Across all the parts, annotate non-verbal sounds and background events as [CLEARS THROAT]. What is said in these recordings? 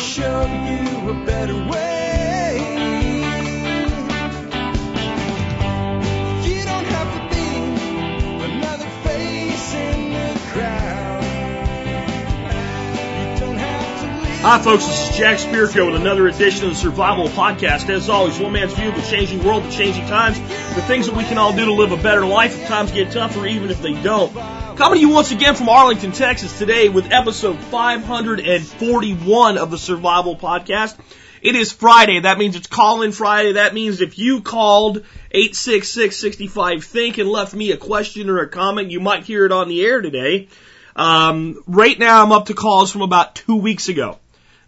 show you a better way. You don't have to be another face in the crowd. Hi, folks. This is Jack Spirko with another edition of the Survival Podcast. As always, one man's view of the changing world, the changing times, the things that we can all do to live a better life if times get tougher, even if they don't. Coming to you once again from Arlington, Texas today with episode 541 of the Survival Podcast. It is Friday. That means it's call-in Friday. That means if you called 866-65-THINK and left me a question or a comment, you might hear it on the air today. Um, right now I'm up to calls from about two weeks ago.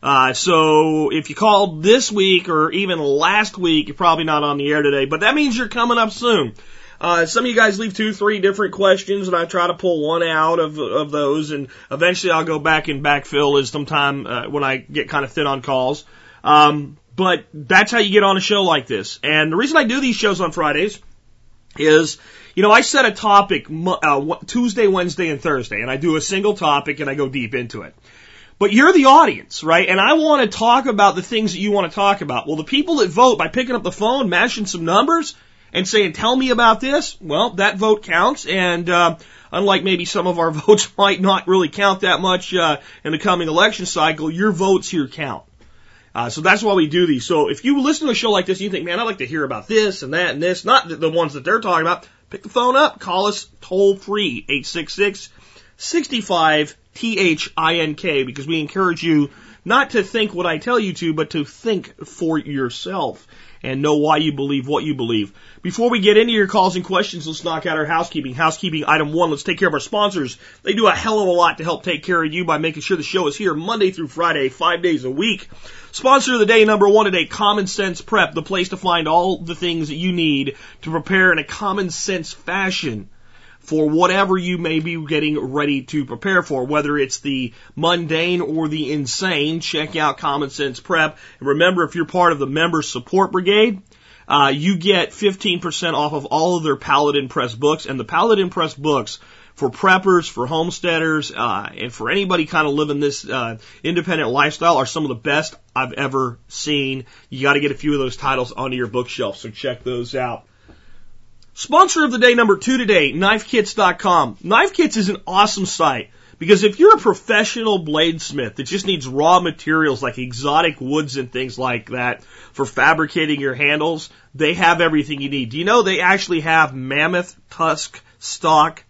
Uh, so if you called this week or even last week, you're probably not on the air today, but that means you're coming up soon. Uh, some of you guys leave two, three different questions, and I try to pull one out of of those, and eventually I'll go back and backfill as sometime uh, when I get kind of thin on calls. Um, but that's how you get on a show like this. And the reason I do these shows on Fridays is, you know, I set a topic uh, Tuesday, Wednesday, and Thursday, and I do a single topic and I go deep into it. But you're the audience, right? And I want to talk about the things that you want to talk about. Well, the people that vote by picking up the phone, mashing some numbers, and saying, tell me about this, well, that vote counts. And, uh, unlike maybe some of our [LAUGHS] votes might not really count that much, uh, in the coming election cycle, your votes here count. Uh, so that's why we do these. So if you listen to a show like this and you think, man, I'd like to hear about this and that and this, not the, ones that they're talking about, pick the phone up, call us toll free, 866 65 T-H-I-N-K, because we encourage you not to think what I tell you to, but to think for yourself and know why you believe what you believe. Before we get into your calls and questions, let's knock out our housekeeping. Housekeeping item one, let's take care of our sponsors. They do a hell of a lot to help take care of you by making sure the show is here Monday through Friday, five days a week. Sponsor of the day number one today, Common Sense Prep, the place to find all the things that you need to prepare in a common sense fashion for whatever you may be getting ready to prepare for, whether it's the mundane or the insane. Check out Common Sense Prep. And remember, if you're part of the Member Support Brigade, uh, you get 15% off of all of their Paladin Press books. And the Paladin Press books for preppers, for homesteaders, uh, and for anybody kind of living this uh, independent lifestyle are some of the best I've ever seen. You got to get a few of those titles onto your bookshelf, so check those out. Sponsor of the day number two today, knifekits.com. Knife Kits is an awesome site because if you're a professional bladesmith that just needs raw materials like exotic woods and things like that for fabricating your handles, they have everything you need. Do you know they actually have mammoth tusk stock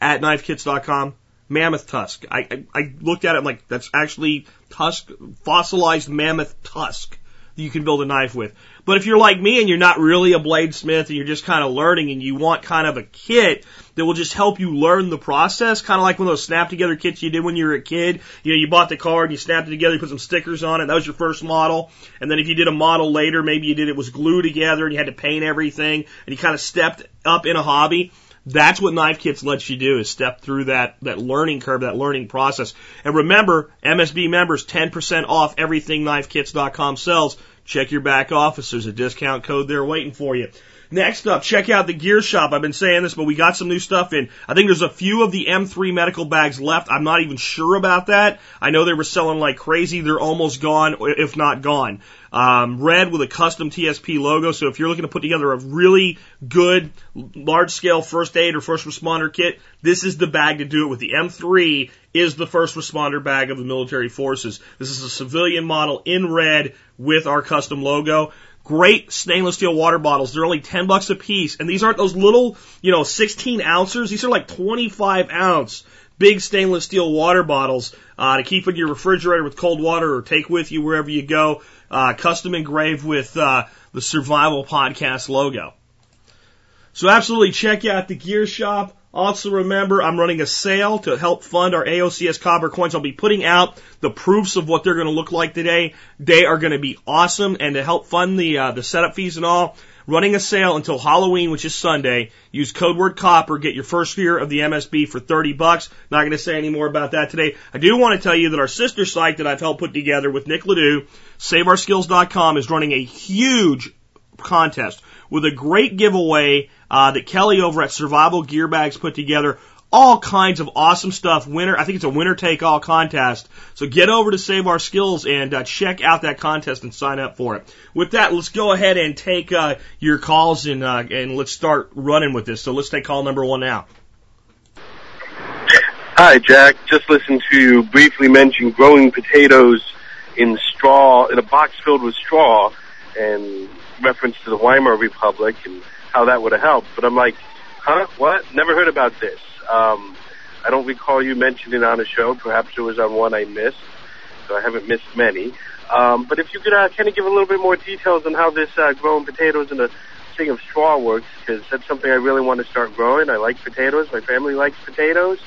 at knifekits.com? Mammoth tusk. I, I, I looked at it, I'm like, that's actually tusk, fossilized mammoth tusk that you can build a knife with. But if you're like me and you're not really a bladesmith and you're just kind of learning and you want kind of a kit that will just help you learn the process, kind of like one of those snap together kits you did when you were a kid. You know, you bought the card and you snapped it together, you put some stickers on it. That was your first model. And then if you did a model later, maybe you did it was glued together and you had to paint everything and you kind of stepped up in a hobby. That's what Knife Kits lets you do is step through that, that learning curve, that learning process. And remember, MSB members, 10% off everything knifekits.com sells. Check your back office. There's a discount code there waiting for you. Next up, check out the gear shop. I've been saying this, but we got some new stuff in. I think there's a few of the M3 medical bags left. I'm not even sure about that. I know they were selling like crazy. They're almost gone, if not gone. Um, red with a custom TSP logo. So if you're looking to put together a really good large scale first aid or first responder kit, this is the bag to do it with. The M3 is the first responder bag of the military forces. This is a civilian model in red with our custom logo. Great stainless steel water bottles. They're only 10 bucks a piece. And these aren't those little, you know, 16 ounces. These are like 25 ounce big stainless steel water bottles uh, to keep in your refrigerator with cold water or take with you wherever you go. Uh, custom engraved with uh, the Survival Podcast logo. So absolutely check out the gear shop. Also remember, I'm running a sale to help fund our AOCS copper coins. I'll be putting out the proofs of what they're going to look like today. They are going to be awesome, and to help fund the uh, the setup fees and all, running a sale until Halloween, which is Sunday. Use code word copper, get your first year of the MSB for 30 bucks. Not going to say any more about that today. I do want to tell you that our sister site that I've helped put together with Nick Ledoux, SaveOurSkills.com, is running a huge contest with a great giveaway uh, that Kelly over at Survival Gear Bags put together. all kinds of awesome stuff. Winner, I think it's a winner take all contest. So get over to Save Our Skills and uh, check out that contest and sign up for it. With that, let's go ahead and take uh, your calls and uh, and let's start running with this. So let's take call number one now. Hi, Jack. Just listened to you briefly mention growing potatoes in straw, in a box filled with straw, and reference to the Weimar Republic and how that would have helped. But I'm like, huh? What? Never heard about this. Um, I don't recall you mentioning on a show. Perhaps it was on one I missed, so I haven't missed many. Um, but if you could uh, kind of give a little bit more details on how this uh, growing potatoes in a thing of straw works, because that's something I really want to start growing. I like potatoes. My family likes potatoes.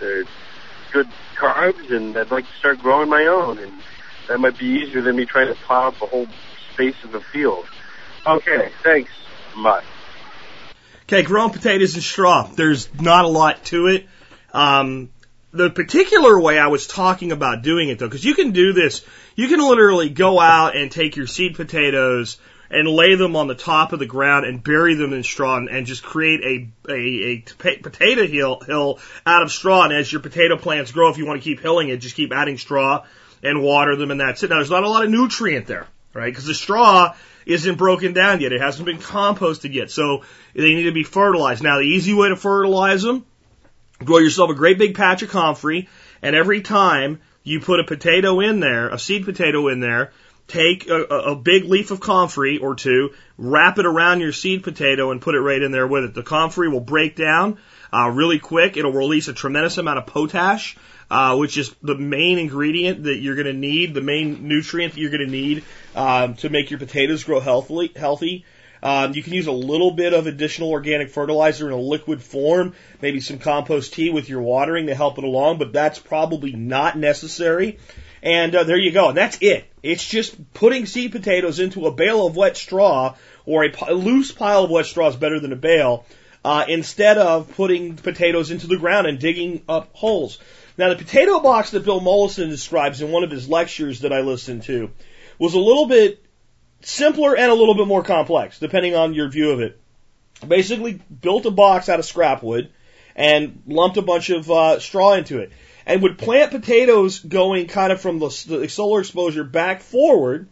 They're good carbs, and I'd like to start growing my own. And that might be easier than me trying to plow up a whole space of a field. Okay, thanks. Bye. Okay, growing potatoes in straw. There's not a lot to it. Um, the particular way I was talking about doing it though, because you can do this, you can literally go out and take your seed potatoes and lay them on the top of the ground and bury them in straw and, and just create a a potato hill, hill out of straw. And as your potato plants grow, if you want to keep hilling it, just keep adding straw and water them and that's it. Now there's not a lot of nutrient there, right? Because the straw isn't broken down yet. It hasn't been composted yet. So they need to be fertilized. Now the easy way to fertilize them, grow yourself a great big patch of comfrey and every time you put a potato in there, a seed potato in there, take a, a big leaf of comfrey or two, wrap it around your seed potato and put it right in there with it. The comfrey will break down uh, really quick. It'll release a tremendous amount of potash, uh, which is the main ingredient that you're going to need, the main nutrient that you're going to need um, to make your potatoes grow healthily. Healthy. Um, you can use a little bit of additional organic fertilizer in a liquid form, maybe some compost tea with your watering to help it along, but that's probably not necessary. And uh, there you go. And that's it. It's just putting seed potatoes into a bale of wet straw or a, a loose pile of wet straw is better than a bale. Uh, instead of putting potatoes into the ground and digging up holes. Now, the potato box that Bill Mollison describes in one of his lectures that I listened to was a little bit simpler and a little bit more complex, depending on your view of it. Basically, built a box out of scrap wood and lumped a bunch of uh, straw into it and would plant potatoes going kind of from the, the solar exposure back forward.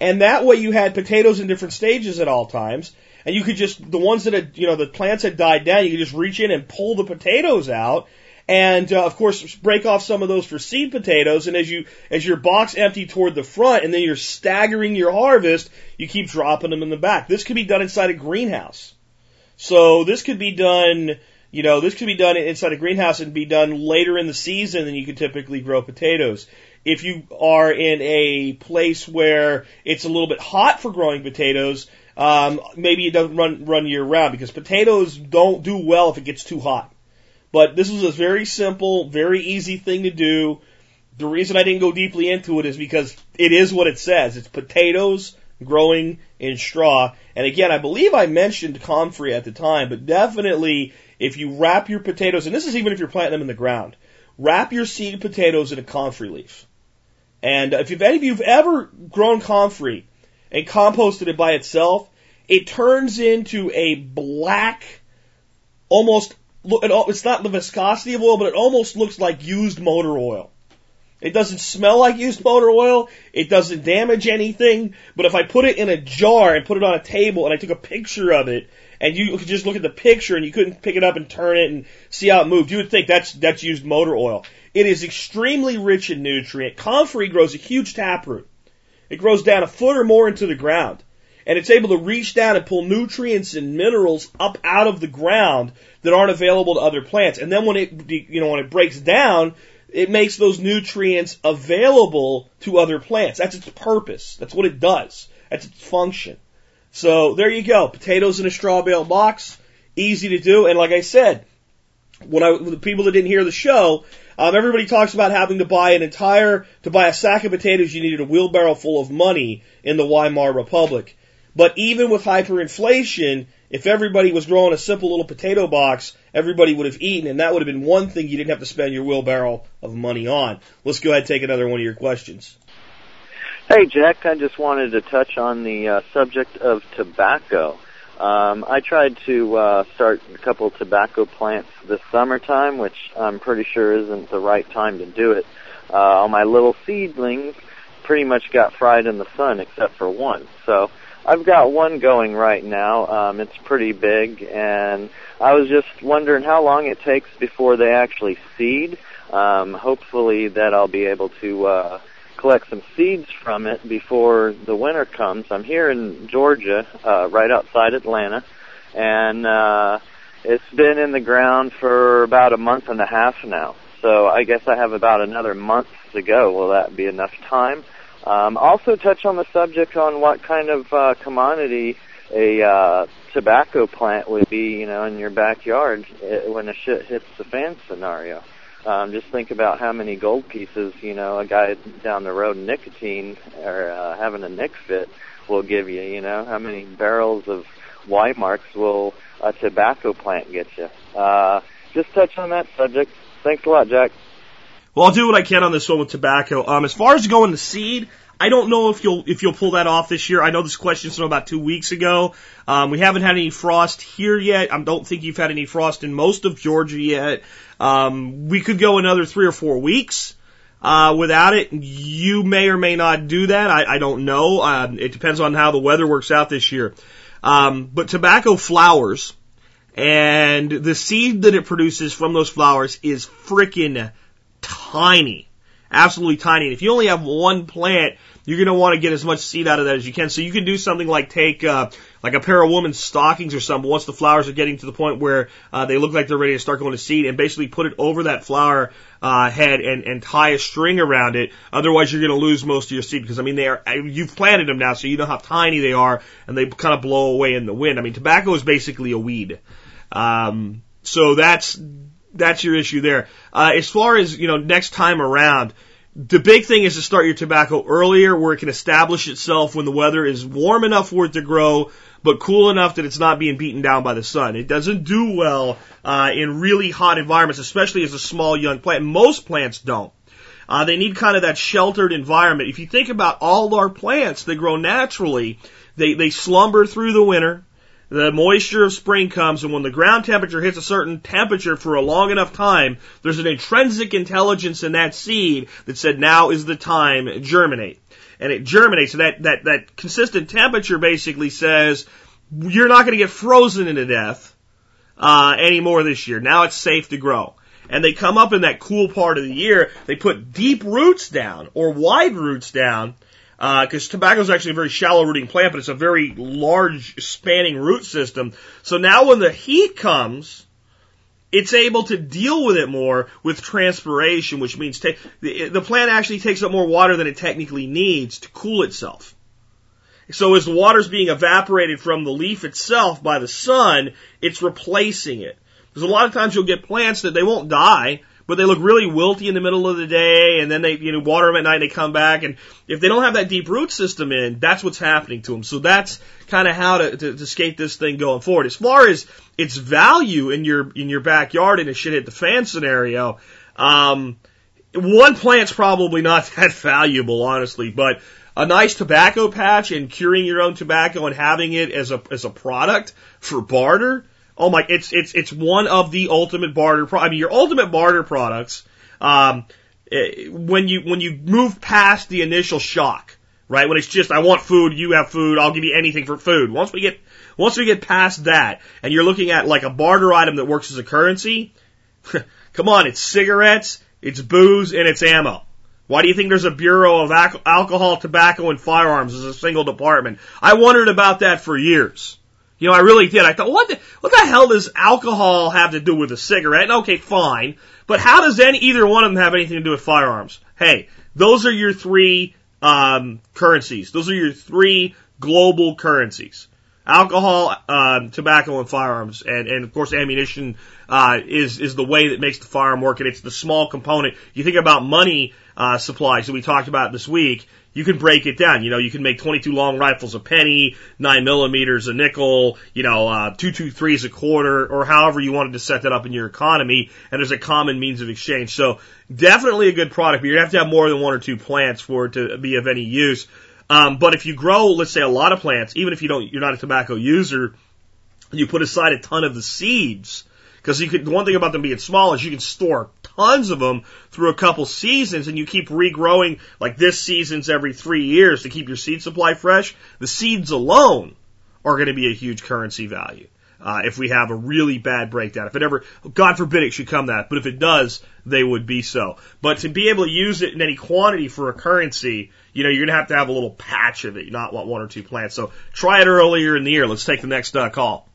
And that way you had potatoes in different stages at all times. And you could just, the ones that had, you know, the plants had died down, you could just reach in and pull the potatoes out. And uh, of course, break off some of those for seed potatoes. And as you, as your box empty toward the front and then you're staggering your harvest, you keep dropping them in the back. This could be done inside a greenhouse. So this could be done, you know, this could be done inside a greenhouse and be done later in the season than you could typically grow potatoes. If you are in a place where it's a little bit hot for growing potatoes, um, maybe it doesn't run run year round because potatoes don't do well if it gets too hot. But this is a very simple, very easy thing to do. The reason I didn't go deeply into it is because it is what it says. It's potatoes growing in straw. And again, I believe I mentioned comfrey at the time, but definitely if you wrap your potatoes, and this is even if you're planting them in the ground, wrap your seed potatoes in a comfrey leaf. And if any of you have ever grown comfrey and composted it by itself, it turns into a black, almost, it's not the viscosity of oil, but it almost looks like used motor oil. It doesn't smell like used motor oil. It doesn't damage anything. But if I put it in a jar and put it on a table and I took a picture of it and you could just look at the picture and you couldn't pick it up and turn it and see how it moved, you would think that's that's used motor oil. It is extremely rich in nutrient. Comfrey grows a huge taproot. It grows down a foot or more into the ground. And it's able to reach down and pull nutrients and minerals up out of the ground that aren't available to other plants. And then when it, you know, when it breaks down, it makes those nutrients available to other plants. That's its purpose. That's what it does. That's its function. So there you go. Potatoes in a straw bale box. Easy to do. And like I said, when I, the people that didn't hear the show, um, everybody talks about having to buy an entire, to buy a sack of potatoes, you needed a wheelbarrow full of money in the Weimar Republic. But even with hyperinflation, if everybody was growing a simple little potato box, everybody would have eaten, and that would have been one thing you didn't have to spend your wheelbarrow of money on. Let's go ahead and take another one of your questions. Hey, Jack, I just wanted to touch on the uh, subject of tobacco. Um, I tried to uh, start a couple tobacco plants this summertime, which I'm pretty sure isn't the right time to do it. Uh, all my little seedlings pretty much got fried in the sun except for one. So I've got one going right now. Um, it's pretty big, and I was just wondering how long it takes before they actually seed. Um, hopefully that I'll be able to uh, collect some seeds from it before the winter comes. I'm here in Georgia, uh, right outside Atlanta, and uh, it's been in the ground for about a month and a half now. So I guess I have about another month to go. Will that be enough time? Um, also touch on the subject on what kind of uh, commodity a uh, tobacco plant would be, you know, in your backyard uh, when a shit hits the fan scenario. Um, just think about how many gold pieces, you know, a guy down the road nicotine or uh, having a nick fit will give you. You know, how many barrels of Y marks will a tobacco plant get you? Uh, just touch on that subject. Thanks a lot, Jack. Well, I'll do what I can on this one with tobacco. Um, as far as going to seed, I don't know if you'll if you'll pull that off this year. I know this question's from about two weeks ago. Um, we haven't had any frost here yet. I don't think you've had any frost in most of Georgia yet. Um, we could go another three or four weeks uh, without it. You may or may not do that. I, I don't know. Um, it depends on how the weather works out this year. Um, but tobacco flowers, and the seed that it produces from those flowers is freaking tiny, absolutely tiny. And if you only have one plant, you're going to want to get as much seed out of that as you can. So you can do something like take uh, like a pair of women's stockings or something. Once the flowers are getting to the point where uh, they look like they're ready to start going to seed, and basically put it over that flower uh, head and and tie a string around it. Otherwise, you're going to lose most of your seed because I mean they are you've planted them now, so you know how tiny they are, and they kind of blow away in the wind. I mean, tobacco is basically a weed. Um, so that's that's your issue there. Uh, as far as you know, next time around the big thing is to start your tobacco earlier where it can establish itself when the weather is warm enough for it to grow, but cool enough that it's not being beaten down by the sun. It doesn't do well uh, in really hot environments, especially as a small young plant. Most plants don't. Uh, they need kind of that sheltered environment. If you think about all our plants that grow naturally, they, they slumber through the winter the moisture of spring comes, and when the ground temperature hits a certain temperature for a long enough time, there's an intrinsic intelligence in that seed that said now is the time germinate. And it germinates. So that, that, that consistent temperature basically says you're not going to get frozen into death uh, anymore this year. Now it's safe to grow. And they come up in that cool part of the year. They put deep roots down or wide roots down because uh, tobacco is actually a very shallow rooting plant, but it's a very large spanning root system. So now when the heat comes, it's able to deal with it more with transpiration, which means ta- the, the plant actually takes up more water than it technically needs to cool itself. So as the water's being evaporated from the leaf itself by the sun, it's replacing it. Because a lot of times you'll get plants that they won't die, but they look really wilty in the middle of the day, and then they, you know, water them at night and they come back. And if they don't have that deep root system in, that's what's happening to them. So that's kind of how to, to, to skate this thing going forward. As far as its value in your, in your backyard in a shit hit the fan scenario, um, one plant's probably not [LAUGHS] that valuable, honestly, but a nice tobacco patch and curing your own tobacco and having it as a, as a product for barter, Oh my, it's it's it's one of the ultimate barter. Pro- I mean, your ultimate barter products. Um, eh, when you when you move past the initial shock, right? When it's just I want food, you have food, I'll give you anything for food. Once we get once we get past that, and you're looking at like a barter item that works as a currency, [LAUGHS] come on, it's cigarettes, it's booze, and it's ammo. Why do you think there's a bureau of alcohol, tobacco, and firearms as a single department? I wondered about that for years. You know, I really did. I thought, what the, what the hell does alcohol have to do with a cigarette? And okay, fine. But how does any, either one of them have anything to do with firearms? Hey, those are your three, um, currencies. Those are your three global currencies. Alcohol, um, tobacco, and firearms. And, and of course ammunition, uh, is, is the way that makes the firearm work. And it's the small component. You think about money, uh, supplies that we talked about this week you can break it down. You know, you can make 22 long rifles a penny, 9 millimeters a nickel, you know, uh, 223s a quarter, or however you wanted to set that up in your economy, and there's a common means of exchange. So definitely a good product, but you have to have more than one or two plants for it to be of any use. Um, but if you grow, let's say, a lot of plants, even if you don't, you're not a tobacco user, you put aside a ton of the seeds. Because you could, the one thing about them being small is you can store tons of them through a couple seasons and you keep regrowing like this season's every three years to keep your seed supply fresh. The seeds alone are going to be a huge currency value. Uh, if we have a really bad breakdown, if it ever, God forbid it should come that, but if it does, they would be so. But to be able to use it in any quantity for a currency, you know, you're gonna have to have a little patch of it, not want one or two plants. So try it earlier in the year. Let's take the next uh, call.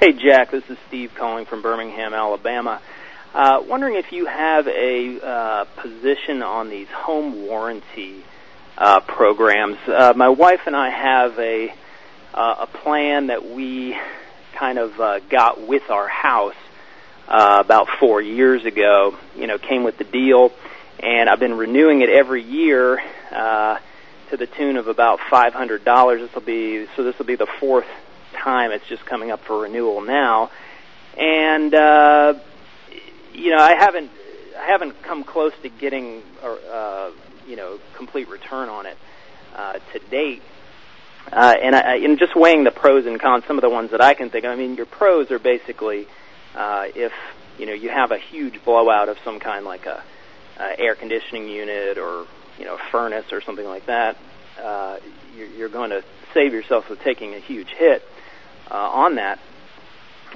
Hey, Jack, this is Steve calling from Birmingham, Alabama. Uh, wondering if you have a uh, position on these home warranty uh, programs. Uh, my wife and I have a uh, a plan that we kind of uh, got with our house uh, about four years ago. You know, came with the deal, and I've been renewing it every year uh, to the tune of about five hundred dollars. This will be so. This will be the fourth time it's just coming up for renewal now, and uh, you know, I haven't I haven't come close to getting uh, you know complete return on it uh, to date. Uh, and I, and just weighing the pros and cons, some of the ones that I can think of. I mean, your pros are basically uh, if you know you have a huge blowout of some kind, like a, a air conditioning unit or you know a furnace or something like that, uh, you're, you're going to save yourself with taking a huge hit uh, on that.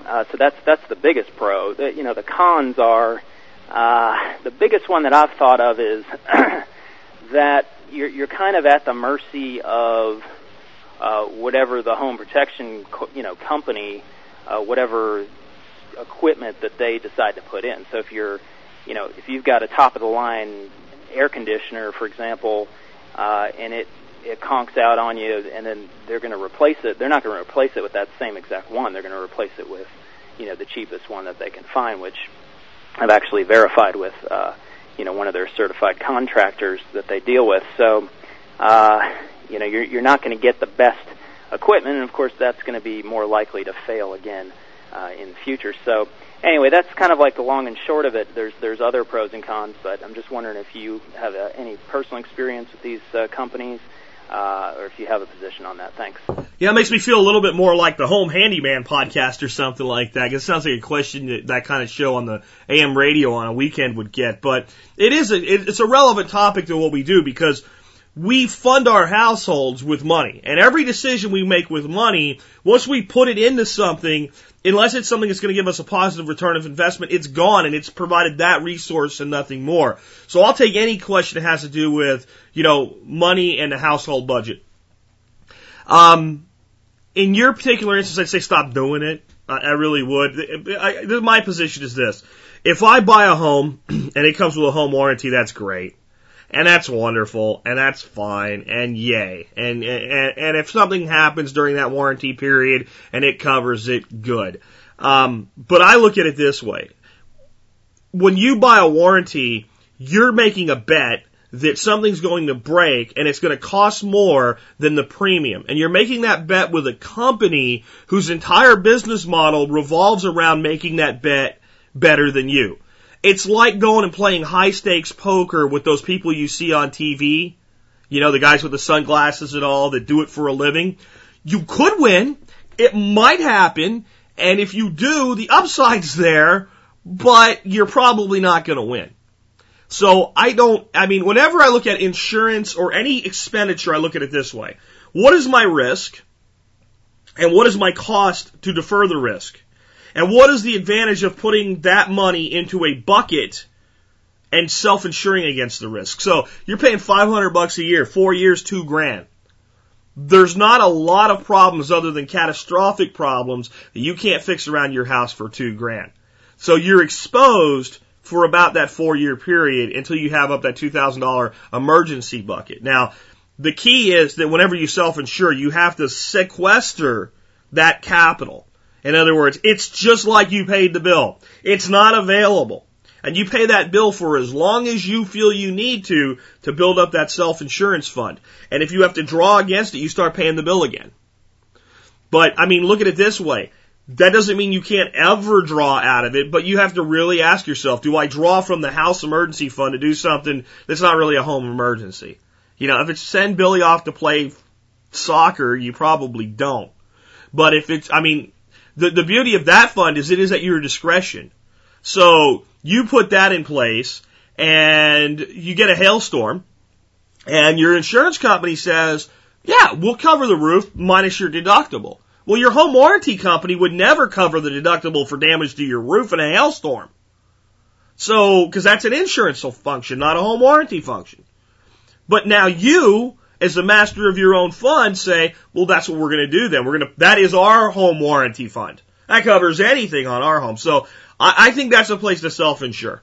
Uh, so that's that's the biggest pro. The, you know, the cons are uh, the biggest one that I've thought of is [CLEARS THROAT] that you're you're kind of at the mercy of uh, whatever the home protection co- you know company, uh, whatever equipment that they decide to put in. So if you're you know if you've got a top of the line air conditioner, for example, uh, and it it conks out on you, and then they're going to replace it. They're not going to replace it with that same exact one. They're going to replace it with, you know, the cheapest one that they can find, which I've actually verified with, uh, you know, one of their certified contractors that they deal with. So, uh, you know, you're you're not going to get the best equipment, and of course, that's going to be more likely to fail again uh, in the future. So, anyway, that's kind of like the long and short of it. There's there's other pros and cons, but I'm just wondering if you have uh, any personal experience with these uh, companies uh, or if you have a position on that. Thanks. Yeah, it makes me feel a little bit more like the Home Handyman podcast or something like that. It sounds like a question that that kind of show on the AM radio on a weekend would get. But it is a, it, it's a relevant topic to what we do because we fund our households with money. And every decision we make with money, once we put it into something, unless it's something that's going to give us a positive return of investment, it's gone and it's provided that resource and nothing more. So I'll take any question that has to do with, you know, money and the household budget. Um, in your particular instance, I'd say stop doing it. I, I really would. I, I, my position is this. If I buy a home [CLEARS THROAT] and it comes with a home warranty, that's great and that's wonderful, and that's fine, and yay. And, and, and if something happens during that warranty period and it covers it, good. Um, but I look at it this way. When you buy a warranty, you're making a bet that something's going to break and it's going to cost more than the premium. And you're making that bet with a company whose entire business model revolves around making that bet better than you. It's like going and playing high stakes poker with those people you see on TV. You know, the guys with the sunglasses and all that do it for a living. You could win. It might happen. And if you do, the upside's there, but you're probably not going to win. So I don't, I mean, whenever I look at insurance or any expenditure, I look at it this way. What is my risk? And what is my cost to defer the risk? And what is the advantage of putting that money into a bucket and self-insuring against the risk? So you're paying 500 bucks a year, four years, two grand. There's not a lot of problems other than catastrophic problems that you can't fix around your house for two grand. So you're exposed for about that four year period until you have up that $2,000 emergency bucket. Now, the key is that whenever you self-insure, you have to sequester that capital. In other words, it's just like you paid the bill. It's not available. And you pay that bill for as long as you feel you need to to build up that self-insurance fund. And if you have to draw against it, you start paying the bill again. But I mean, look at it this way. That doesn't mean you can't ever draw out of it, but you have to really ask yourself, do I draw from the house emergency fund to do something that's not really a home emergency? You know, if it's send Billy off to play soccer, you probably don't. But if it's, I mean, the, the beauty of that fund is it is at your discretion. So you put that in place and you get a hailstorm and your insurance company says, yeah, we'll cover the roof minus your deductible. Well, your home warranty company would never cover the deductible for damage to your roof in a hailstorm. So, cause that's an insurance function, not a home warranty function. But now you, as the master of your own fund, say, well, that's what we're going to do then. We're going to, that is our home warranty fund. That covers anything on our home. So I, I think that's a place to self-insure.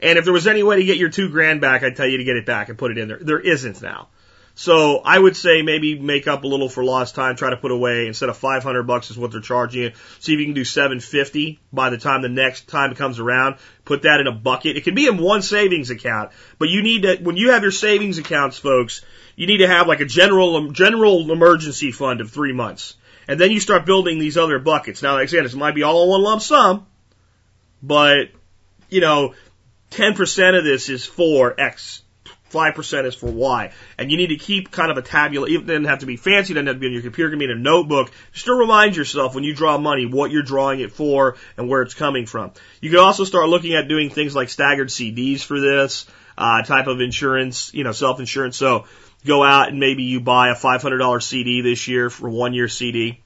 And if there was any way to get your two grand back, I'd tell you to get it back and put it in there. There isn't now. So I would say maybe make up a little for lost time, try to put away instead of 500 bucks is what they're charging you. See if you can do 750 by the time the next time comes around. Put that in a bucket. It can be in one savings account, but you need to, when you have your savings accounts, folks, you need to have like a general, general emergency fund of three months. And then you start building these other buckets. Now, like I said, this might be all in one lump sum, but, you know, 10% of this is for X. 5% is for Y. And you need to keep kind of a tabula. It doesn't have to be fancy. It doesn't have to be on your computer. It can be in a notebook. Just to remind yourself when you draw money, what you're drawing it for and where it's coming from. You can also start looking at doing things like staggered CDs for this, uh, type of insurance, you know, self-insurance. So go out and maybe you buy a $500 CD this year for one year CD.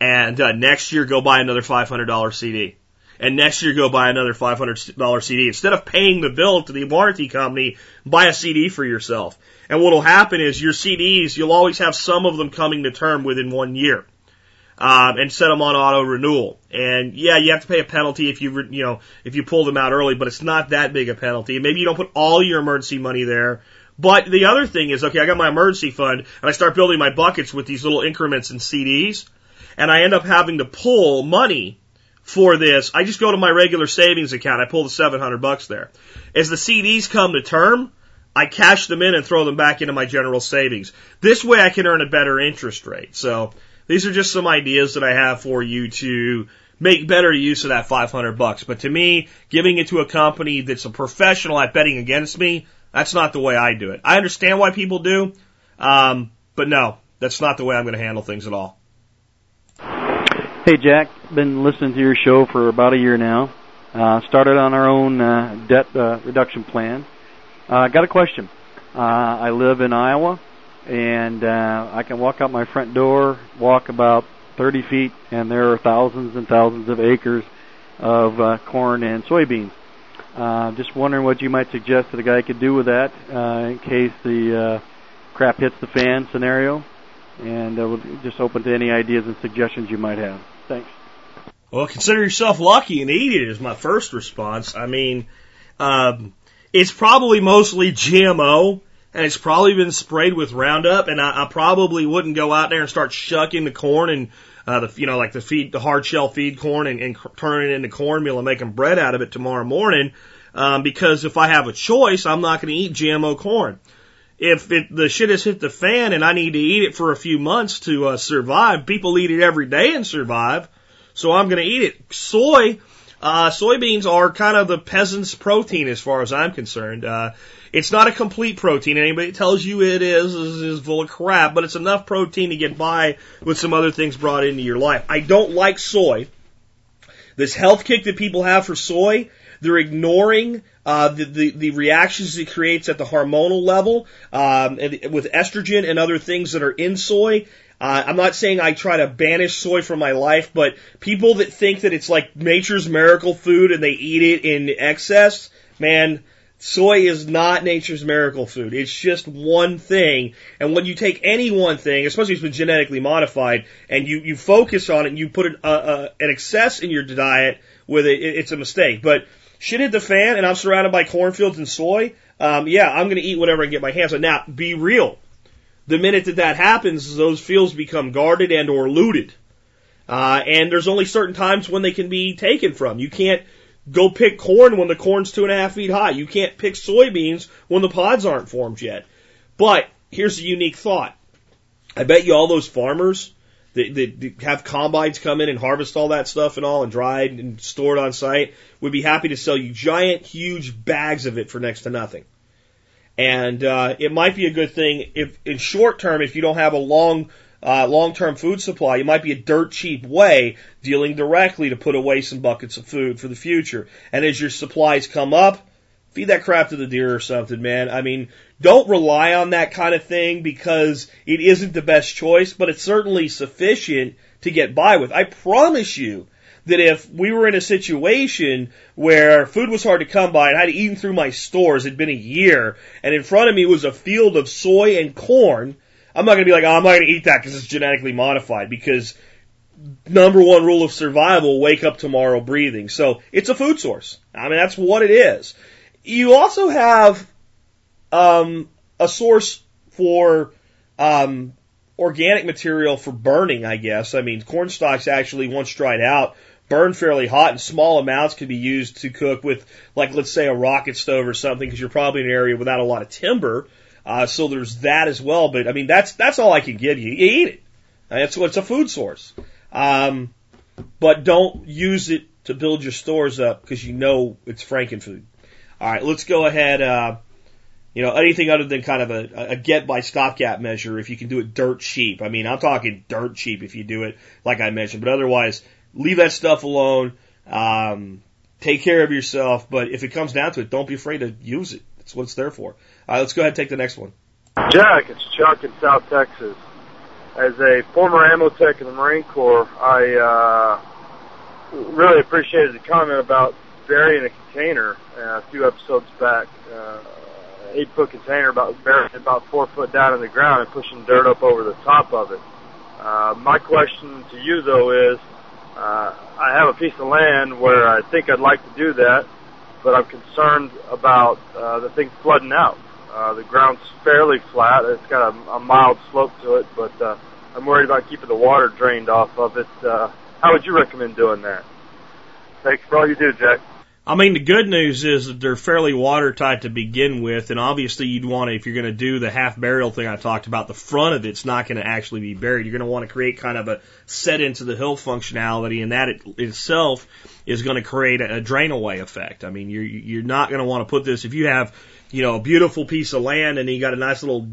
And, uh, next year go buy another $500 CD and next year go buy another $500 CD. Instead of paying the bill to the warranty company, buy a CD for yourself. And what'll happen is your CDs, you'll always have some of them coming to term within one year. Um, and set them on auto renewal. And yeah, you have to pay a penalty if you, you know, if you pull them out early, but it's not that big a penalty. Maybe you don't put all your emergency money there. But the other thing is, okay, I got my emergency fund and I start building my buckets with these little increments in CDs and I end up having to pull money for this, I just go to my regular savings account. I pull the 700 bucks there. As the CDs come to term, I cash them in and throw them back into my general savings. This way I can earn a better interest rate. So these are just some ideas that I have for you to make better use of that 500 bucks. But to me, giving it to a company that's a professional at betting against me, that's not the way I do it. I understand why people do, um, but no, that's not the way I'm going to handle things at all. Hey, Jack. Been listening to your show for about a year now. Uh, started on our own uh, debt uh, reduction plan. Uh, got a question. Uh, I live in Iowa, and uh, I can walk out my front door, walk about 30 feet, and there are thousands and thousands of acres of uh, corn and soybeans. Uh, just wondering what you might suggest that a guy could do with that uh, in case the uh, crap hits the fan scenario, and uh, we're just open to any ideas and suggestions you might have. Thanks. Well, consider yourself lucky and eat it is my first response. I mean, um, it's probably mostly GMO and it's probably been sprayed with Roundup and I, I probably wouldn't go out there and start shucking the corn and uh, the, you know, like the feed, the hard shell feed corn and, and turning it into cornmeal and making bread out of it tomorrow morning. Um, because if I have a choice, I'm not going to eat GMO corn. If it, the shit has hit the fan and I need to eat it for a few months to uh, survive, people eat it every day and survive so I'm going to eat it. Soy, uh, soybeans are kind of the peasant's protein as far as I'm concerned. Uh, it's not a complete protein. Anybody that tells you it is, is is full of crap, but it's enough protein to get by with some other things brought into your life. I don't like soy. This health kick that people have for soy, they're ignoring uh, the, the, the reactions it creates at the hormonal level um, with estrogen and other things that are in soy. Uh, I'm not saying I try to banish soy from my life, but people that think that it's like nature's miracle food and they eat it in excess, man, soy is not nature's miracle food. It's just one thing. And when you take any one thing, especially if it's been genetically modified, and you, you focus on it and you put an, uh, uh, an excess in your diet with it, it's a mistake. But shit hit the fan and I'm surrounded by cornfields and soy. Um, yeah, I'm going to eat whatever I get my hands on. Now, be real the minute that that happens, those fields become guarded and or looted. Uh, and there's only certain times when they can be taken from. You can't go pick corn when the corn's two and a half feet high. You can't pick soybeans when the pods aren't formed yet. But here's a unique thought. I bet you all those farmers that, that have combines come in and harvest all that stuff and all and dried and stored on site would be happy to sell you giant, huge bags of it for next to nothing. And uh, it might be a good thing if, in short term, if you don't have a long uh, long-term food supply, it might be a dirt cheap way dealing directly to put away some buckets of food for the future. And as your supplies come up, feed that crap to the deer or something, man. I mean, don't rely on that kind of thing because it isn't the best choice, but it's certainly sufficient to get by with. I promise you that if we were in a situation where food was hard to come by and I'd eaten through my stores, it'd been a year, and in front of me was a field of soy and corn, I'm not going to be like, oh, I'm not going to eat that because it's genetically modified because number one rule of survival, wake up tomorrow breathing. So it's a food source. I mean, that's what it is. You also have, um, a source for, um, organic material for burning, I guess. I mean, corn stalks actually, once dried out, burn fairly hot and small amounts can be used to cook with, like, let's say a rocket stove or something because you're probably in an area without a lot of timber. Uh, so there's that as well. But I mean, that's, that's all I can give you. You eat it. It's, it's a food source. Um, but don't use it to build your stores up because you know it's frankenfood. All right, let's go ahead. Uh, you know, anything other than kind of a, a get by stopgap measure if you can do it dirt cheap. I mean, I'm talking dirt cheap if you do it like I mentioned, but otherwise, leave that stuff alone. Um, take care of yourself, but if it comes down to it, don't be afraid to use it. That's what it's there for. All right, let's go ahead and take the next one. Jack, it's Chuck in South Texas. As a former ammo tech in the Marine Corps, I uh, really appreciated the comment about burying a container uh, a few episodes back. Uh, eight foot container about buried about four foot down in the ground and pushing dirt up over the top of it. Uh, my question to you though is, uh, I have a piece of land where I think I'd like to do that, but I'm concerned about uh, the thing flooding out. Uh, the ground's fairly flat. It's got a, a mild slope to it, but uh, I'm worried about keeping the water drained off of it. Uh, how would you recommend doing that? Thanks for all you do, Jack. I mean, the good news is that they're fairly watertight to begin with, and obviously you'd want to, if you're going to do the half burial thing I talked about, the front of it's not going to actually be buried. You're going to want to create kind of a set into the hill functionality, and that it, itself is going to create a, a drain away effect. I mean, you're you're not going to want to put this if you have, you know, a beautiful piece of land and you got a nice little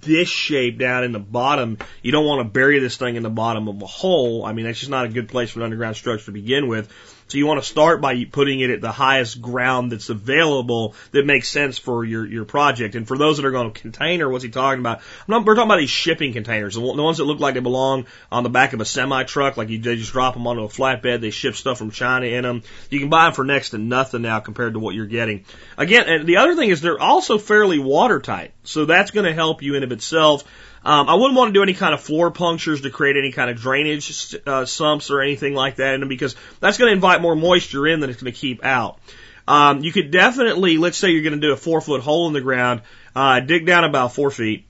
dish shape down in the bottom. You don't want to bury this thing in the bottom of a hole. I mean, that's just not a good place for an underground structure to begin with. So you want to start by putting it at the highest ground that's available that makes sense for your, your project. And for those that are going to container, what's he talking about? Not, we're talking about these shipping containers, the ones that look like they belong on the back of a semi truck, like you they just drop them onto a flatbed. They ship stuff from China in them. You can buy them for next to nothing now compared to what you're getting. Again, and the other thing is they're also fairly watertight, so that's going to help you in of itself. Um, I wouldn't want to do any kind of floor punctures to create any kind of drainage uh, sumps or anything like that in them because that's going to invite more moisture in than it's going to keep out. Um, you could definitely, let's say you're going to do a four foot hole in the ground, uh, dig down about four feet,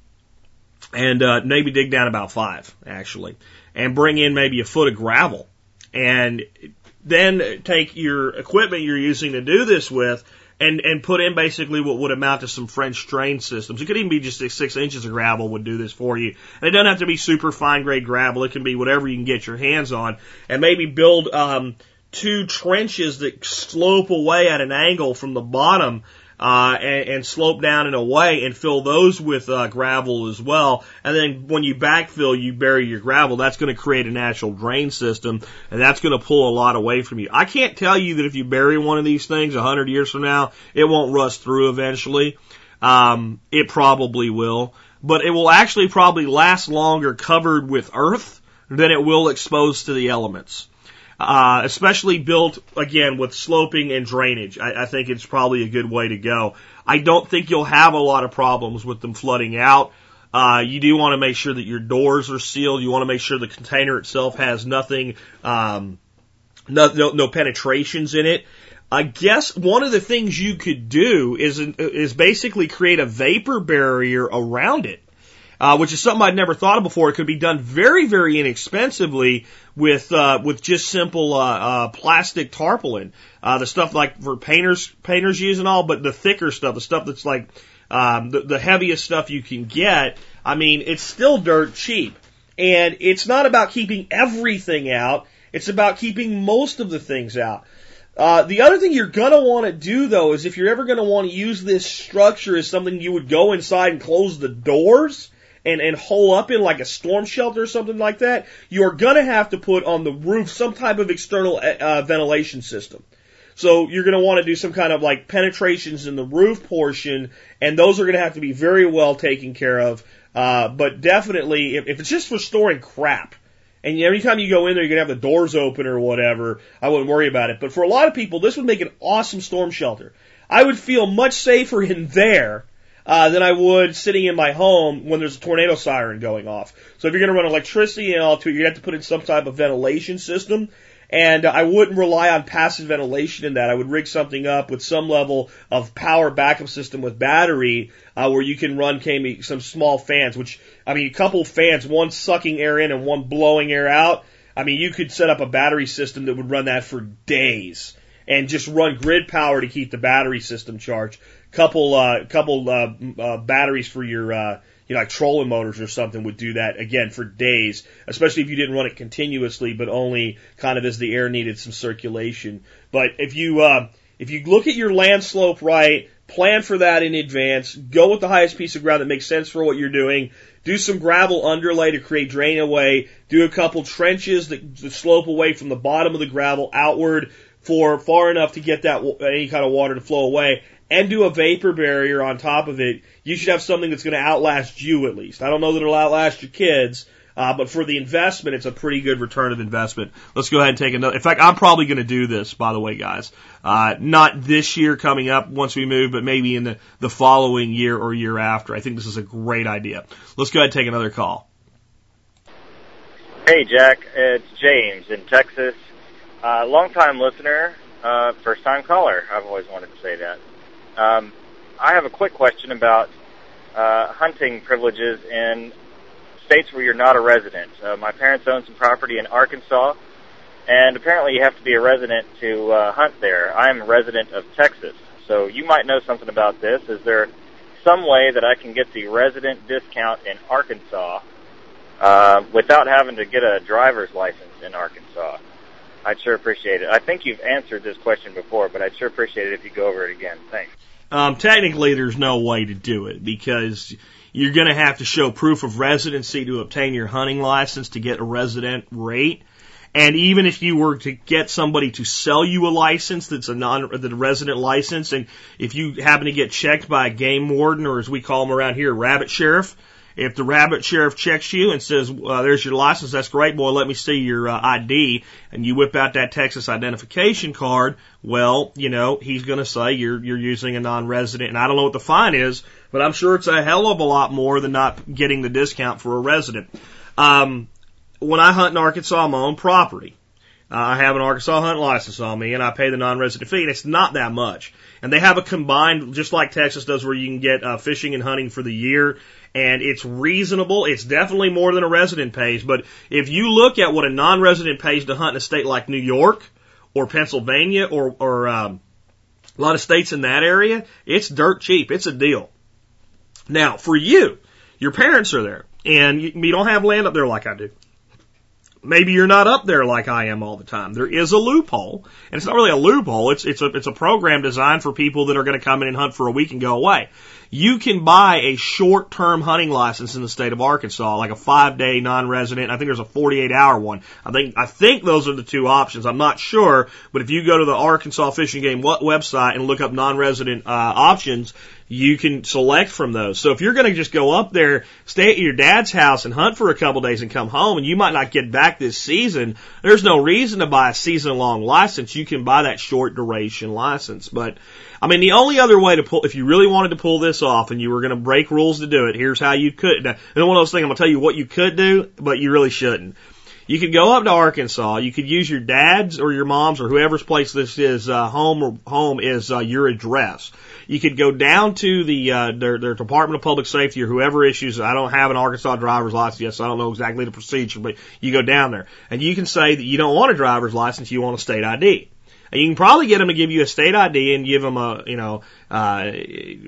and uh, maybe dig down about five actually, and bring in maybe a foot of gravel, and then take your equipment you're using to do this with and and put in basically what would amount to some French drain systems. It could even be just six, six inches of gravel would do this for you. And it doesn't have to be super fine grade gravel. It can be whatever you can get your hands on, and maybe build um, two trenches that slope away at an angle from the bottom uh, and, and slope down and away and fill those with uh, gravel as well. And then when you backfill, you bury your gravel. That's going to create a natural drain system, and that's going to pull a lot away from you. I can't tell you that if you bury one of these things a hundred years from now, it won't rust through eventually. Um, it probably will, but it will actually probably last longer covered with earth than it will exposed to the elements uh, especially built again with sloping and drainage. I, I think it's probably a good way to go. I don't think you'll have a lot of problems with them flooding out. Uh, you do want to make sure that your doors are sealed. You want to make sure the container itself has nothing, um, no, no, no penetrations in it. I guess one of the things you could do is is basically create a vapor barrier around it uh, which is something I'd never thought of before. It could be done very, very inexpensively with uh, with just simple uh, uh, plastic tarpaulin, uh, the stuff like for painters painters use and all, but the thicker stuff, the stuff that's like um, the, the heaviest stuff you can get. I mean, it's still dirt cheap, and it's not about keeping everything out. It's about keeping most of the things out. Uh, the other thing you're gonna want to do though is if you're ever gonna want to use this structure as something you would go inside and close the doors and, and hole up in like a storm shelter or something like that, you're gonna have to put on the roof some type of external uh, ventilation system. So you're to want to do some kind of like penetrations in the roof portion, and those are to have to be very well taken care of. Uh, but definitely, if, if it's just for storing crap, and every time you go in there, you're to have the doors open or whatever, I wouldn't worry about it. But for a lot of people, this would make an awesome storm shelter. I would feel much safer [LAUGHS] in there uh, than I would sitting in my home when there's a tornado siren going off. So if you're going to run electricity and all to it, to have to put in some type of ventilation system. And I wouldn't rely on passive ventilation in that. I would rig something up with some level of power backup system with battery, uh, where you can run some small fans, which, I mean, a couple fans, one sucking air in and one blowing air out. I mean, you could set up a battery system that would run that for days and just run grid power to keep the battery system charged. Couple, uh, couple, uh, uh batteries for your, uh, you know, like trolling motors or something would do that again for days, especially if you didn't run it continuously, but only kind of as the air needed some circulation. But if you, uh, if you look at your land slope right, plan for that in advance, go with the highest piece of ground that makes sense for what you're doing, do some gravel underlay to create drain away, do a couple trenches that, that slope away from the bottom of the gravel outward for far enough to get that any kind of water to flow away, and do a vapor barrier on top of it, you should have something that's going to outlast you at least. I don't know that it'll outlast your kids, uh, but for the investment, it's a pretty good return of investment. Let's go ahead and take another. In fact, I'm probably going to do this, by the way, guys. Uh, not this year coming up once we move, but maybe in the, the following year or year after. I think this is a great idea. Let's go ahead and take another call. Hey, Jack. It's James in Texas. Uh, long time listener, uh, first time caller. I've always wanted to say that. Um, I have a quick question about uh, hunting privileges in states where you're not a resident. Uh, my parents own some property in Arkansas, and apparently you have to be a resident to uh, hunt there. I am a resident of Texas, so you might know something about this. Is there some way that I can get the resident discount in Arkansas uh, without having to get a driver's license in Arkansas? I'd sure appreciate it. I think you've answered this question before, but I'd sure appreciate it if you go over it again. Thanks. Um, technically, there's no way to do it because you're going to have to show proof of residency to obtain your hunting license to get a resident rate. And even if you were to get somebody to sell you a license that's a non the resident license, and if you happen to get checked by a game warden or as we call them around here, rabbit sheriff, if the rabbit sheriff checks you and says, uh, "There's your license," that's great, boy. Let me see your uh, ID, and you whip out that Texas identification card. Well, you know he's going to say you're you're using a non-resident, and I don't know what the fine is, but I'm sure it's a hell of a lot more than not getting the discount for a resident. Um, when I hunt in Arkansas, on my own property. Uh, I have an Arkansas hunt license on me and I pay the non-resident fee and it's not that much. And they have a combined, just like Texas does where you can get uh, fishing and hunting for the year and it's reasonable. It's definitely more than a resident pays. But if you look at what a non-resident pays to hunt in a state like New York or Pennsylvania or, or um, a lot of states in that area, it's dirt cheap. It's a deal. Now, for you, your parents are there, and you, you don't have land up there like I do. Maybe you're not up there like I am all the time. There is a loophole, and it's not really a loophole. It's it's a it's a program designed for people that are going to come in and hunt for a week and go away you can buy a short term hunting license in the state of Arkansas, like a five day non resident. I think there's a 48 hour one. I think, I think those are the two options. I'm not sure, but if you go to the Arkansas Fishing Game website and look up non resident uh, options, you can select from those. So if you're going to just go up there, stay at your dad's house and hunt for a couple days and come home and you might not get back this season, there's no reason to buy a season long license. You can buy that short duration license. But I mean, the only other way to pull, if you really wanted to pull this off and you were going to break rules to do it, here's how you could. And one of those things, I'm going to tell you what you could do, but you really shouldn't. You could go up to Arkansas. You could use your dad's or your mom's or whoever's place this is uh, home or home is uh, your address. You could go down to the uh, their their Department of Public Safety or whoever issues. I don't have an Arkansas driver's license yet, so I don't know exactly the procedure. But you go down there and you can say that you don't want a driver's license, you want a state ID. You can probably get them to give you a state ID and give them a, you know, uh,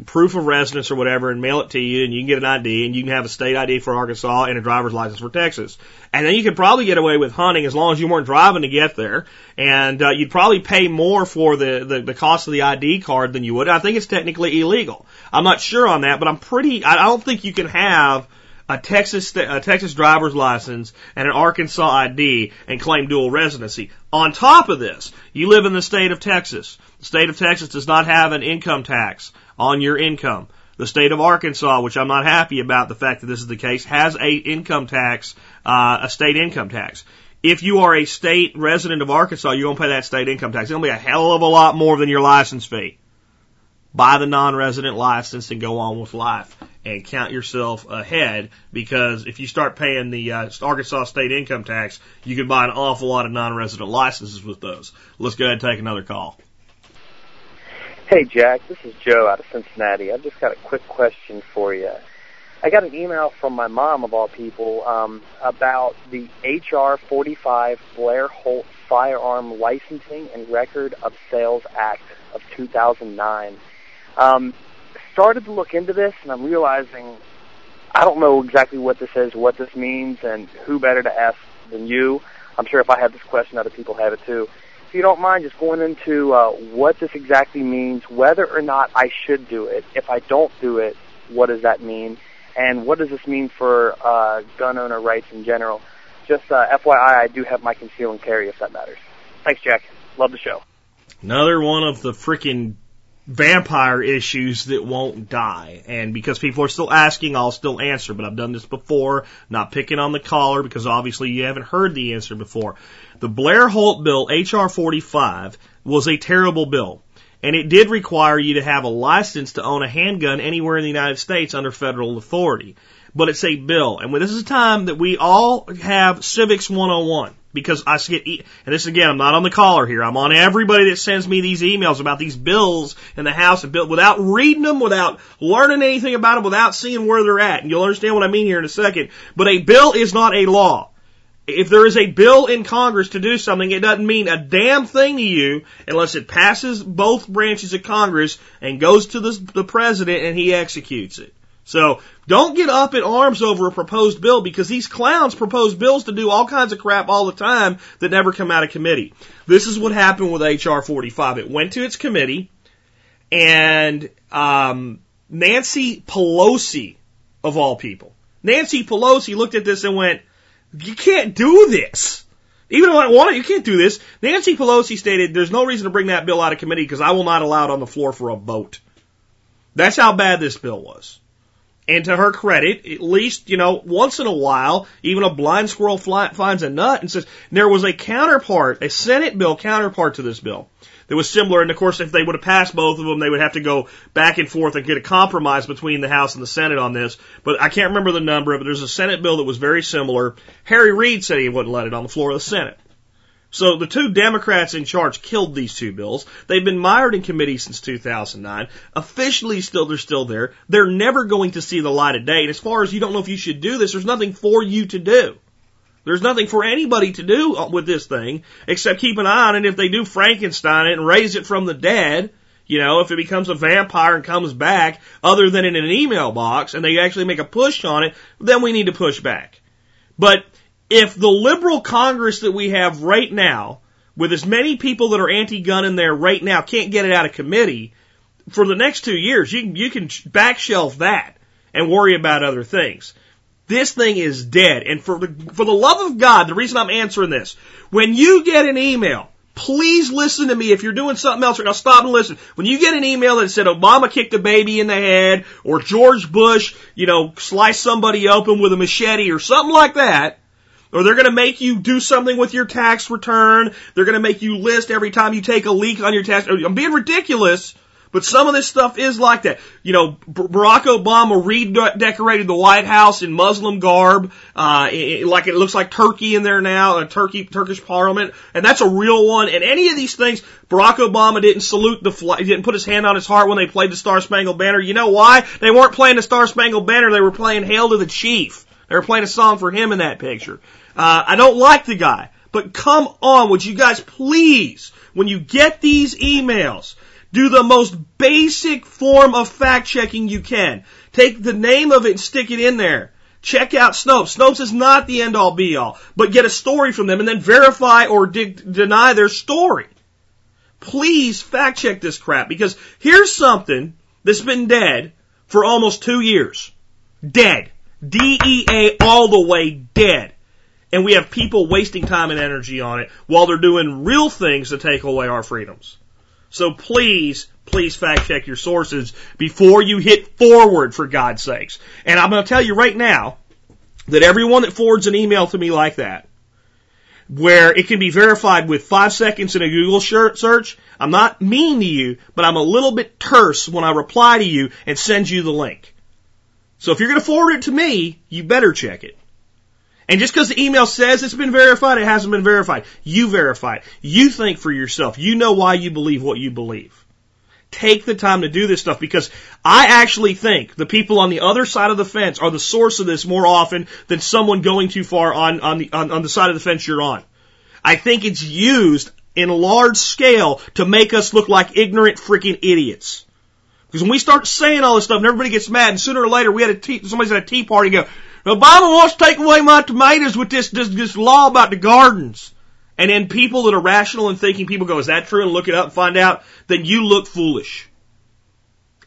proof of residence or whatever and mail it to you and you can get an ID and you can have a state ID for Arkansas and a driver's license for Texas. And then you could probably get away with hunting as long as you weren't driving to get there. And, uh, you'd probably pay more for the, the, the cost of the ID card than you would. I think it's technically illegal. I'm not sure on that, but I'm pretty, I don't think you can have a Texas a Texas driver's license and an Arkansas ID and claim dual residency. On top of this, you live in the state of Texas. The state of Texas does not have an income tax on your income. The state of Arkansas, which I'm not happy about the fact that this is the case, has a income tax, uh, a state income tax. If you are a state resident of Arkansas, you're going to pay that state income tax. To be a hell of a lot more than your license fee. Buy the non-resident license and go on with life and count yourself ahead because if you start paying the uh, Arkansas state income tax, you could buy an awful lot of non-resident licenses with those. Let's go ahead and take another call. Hey, Jack, this is Joe out of Cincinnati. I've just got a quick question for you. I got an email from my mom, of all people, um, about the HR 45 Blair Holt Firearm Licensing and Record of Sales Act of 2009. Um, started to look into this, and I'm realizing I don't know exactly what this is, what this means, and who better to ask than you. I'm sure if I have this question, other people have it too. If you don't mind just going into uh, what this exactly means, whether or not I should do it. If I don't do it, what does that mean? And what does this mean for uh, gun owner rights in general? Just uh, FYI, I do have my conceal and carry if that matters. Thanks, Jack. Love the show. Another one of the freaking vampire issues that won't die. And because people are still asking, I'll still answer. But I've done this before, not picking on the caller because obviously you haven't heard the answer before. The Blair Holt bill, HR 45, was a terrible bill. And it did require you to have a license to own a handgun anywhere in the United States under federal authority. But it's a bill. And this is a time that we all have Civics 101 because I get, e- and this again, I'm not on the caller here. I'm on everybody that sends me these emails about these bills in the House and bill without reading them, without learning anything about them, without seeing where they're at. And you'll understand what I mean here in a second. But a bill is not a law. If there is a bill in Congress to do something, it doesn't mean a damn thing to you unless it passes both branches of Congress and goes to the, the president and he executes it. So don't get up in arms over a proposed bill because these clowns propose bills to do all kinds of crap all the time that never come out of committee. This is what happened with HR 45. It went to its committee and um, Nancy Pelosi, of all people, Nancy Pelosi looked at this and went, you can't do this. Even though I want it, you can't do this. Nancy Pelosi stated, there's no reason to bring that bill out of committee because I will not allow it on the floor for a vote. That's how bad this bill was. And to her credit, at least, you know, once in a while, even a blind squirrel fly, finds a nut and says, there was a counterpart, a Senate bill counterpart to this bill that was similar. And of course, if they would have passed both of them, they would have to go back and forth and get a compromise between the House and the Senate on this. But I can't remember the number of it. There's a Senate bill that was very similar. Harry Reid said he wouldn't let it on the floor of the Senate. So the two Democrats in charge killed these two bills. They've been mired in committee since 2009. Officially, still they're still there. They're never going to see the light of day. And as far as you don't know if you should do this, there's nothing for you to do. There's nothing for anybody to do uh, with this thing except keep an eye on it. If they do Frankenstein it and raise it from the dead, you know, if it becomes a vampire and comes back, other than in an email box, and they actually make a push on it, then we need to push back. But if the liberal Congress that we have right now, with as many people that are anti-gun in there right now, can't get it out of committee for the next two years, you can, you can back shelf that and worry about other things. This thing is dead. And for the, for the love of God, the reason I'm answering this, when you get an email, please listen to me. If you're doing something else right now, stop and listen. When you get an email that said Obama kicked a baby in the head or George Bush, you know, sliced somebody open with a machete or something like that, or they're going to make you do something with your tax return. They're going to make you list every time you take a leak on your tax. I'm being ridiculous, but some of this stuff is like that. You know, Barack Obama redecorated the White House in Muslim garb, uh, it, like it looks like Turkey in there now, a Turkey Turkish Parliament, and that's a real one. And any of these things, Barack Obama didn't salute the flag, he didn't put his hand on his heart when they played the Star Spangled Banner. You know why? They weren't playing the Star Spangled Banner; they were playing Hail to the Chief. They were playing a song for him in that picture. Uh, I don't like the guy, but come on, would you guys please, when you get these emails, do the most basic form of fact checking you can. Take the name of it and stick it in there. Check out Snopes. Snopes is not the end all be all, but get a story from them and then verify or de- deny their story. Please fact check this crap because here's something that's been dead for almost two years. Dead. DEA all the way dead. And we have people wasting time and energy on it while they're doing real things to take away our freedoms. So please, please fact check your sources before you hit forward for God's sakes. And I'm going to tell you right now that everyone that forwards an email to me like that, where it can be verified with five seconds in a Google search, I'm not mean to you, but I'm a little bit terse when I reply to you and send you the link. So if you're going to forward it to me, you better check it. And just because the email says it's been verified, it hasn't been verified. You verify it. You think for yourself. You know why you believe what you believe. Take the time to do this stuff because I actually think the people on the other side of the fence are the source of this more often than someone going too far on, on the, on, on the side of the fence you're on. I think it's used in large scale to make us look like ignorant freaking idiots. Because when we start saying all this stuff and everybody gets mad and sooner or later we had a tea, somebody's at a tea party and go, Obama wants to take away my tomatoes with this, this, this law about the gardens. And then people that are rational and thinking people go, is that true? And look it up and find out, then you look foolish.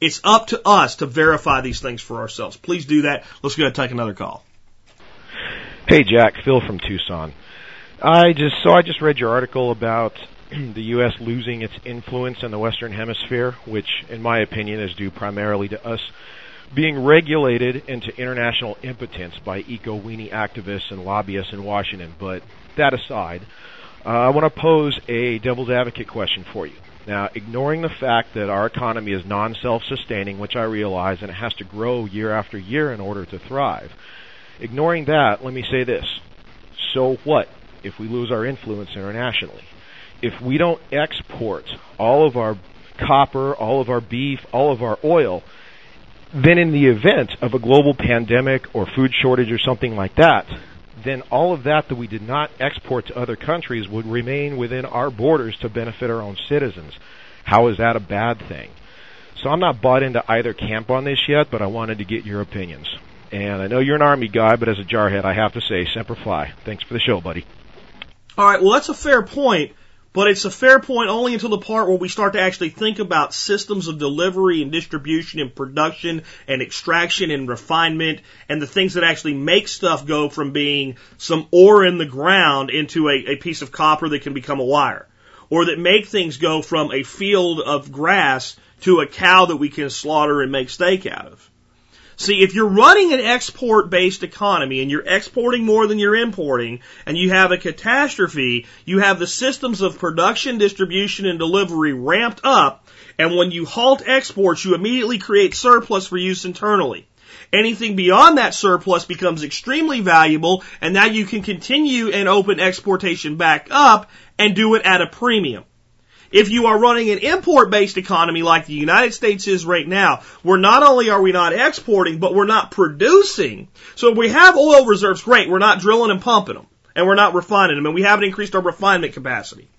It's up to us to verify these things for ourselves. Please do that. Let's go and take another call. Hey Jack, Phil from Tucson. I just so I just read your article about [CLEARS THROAT] the U.S. losing its influence in the Western Hemisphere, which, in my opinion, is due primarily to us being regulated into international impotence by eco-weenie activists and lobbyists in Washington. But that aside, uh, I want to pose a devil's advocate question for you. Now, ignoring the fact that our economy is non-self-sustaining, which I realize, and it has to grow year after year in order to thrive. Ignoring that, let me say this. So what if we lose our influence internationally? If we don't export all of our copper, all of our beef, all of our oil, then in the event of a global pandemic or food shortage or something like that, then all of that that we did not export to other countries would remain within our borders to benefit our own citizens. How is that a bad thing? So I'm not bought into either camp on this yet, but I wanted to get your opinions. And I know you're an Army guy, but as a jarhead, I have to say, Semper Fi. Thanks for the show, buddy. All right, well, that's a fair point. But it's a fair point only until the part where we start to actually think about systems of delivery and distribution and production and extraction and refinement and the things that actually make stuff go from being some ore in the ground into a, a piece of copper that can become a wire. Or that make things go from a field of grass to a cow that we can slaughter and make steak out of. See, if you're running an export based economy and you're exporting more than you're importing and you have a catastrophe, you have the systems of production, distribution, and delivery ramped up. And when you halt exports, you immediately create surplus for use internally. Anything beyond that surplus becomes extremely valuable and now you can continue and open exportation back up and do it at a premium. If you are running an import based economy like the United States is right now, where not only are we not exporting, but we're not producing. So we have oil reserves, great. We're not drilling and pumping them and we're not refining them and we haven't increased our refinement capacity.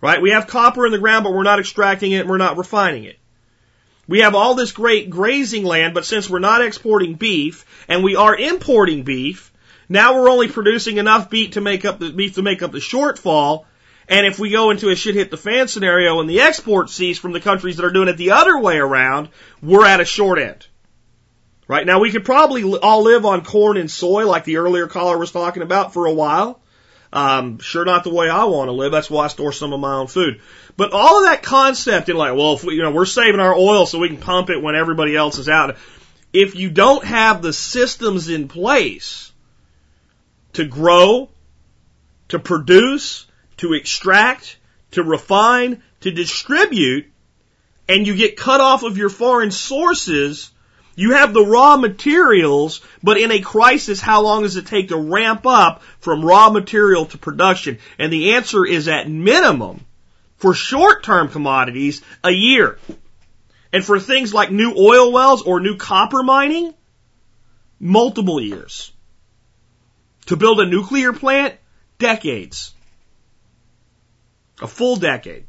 Right? We have copper in the ground, but we're not extracting it and we're not refining it. We have all this great grazing land, but since we're not exporting beef and we are importing beef, now we're only producing enough beef to make up the beef to make up the shortfall and if we go into a shit hit the fan scenario and the exports cease from the countries that are doing it the other way around, we're at a short end. Right now, we could probably all live on corn and soy, like the earlier caller was talking about, for a while. Um, sure, not the way I want to live. That's why I store some of my own food. But all of that concept in like, well, if we, you know, we're saving our oil so we can pump it when everybody else is out. If you don't have the systems in place to grow, to produce, to extract, to refine, to distribute, and you get cut off of your foreign sources, you have the raw materials, but in a crisis, how long does it take to ramp up from raw material to production? And the answer is at minimum, for short-term commodities, a year. And for things like new oil wells or new copper mining, multiple years. To build a nuclear plant, decades. A full decade.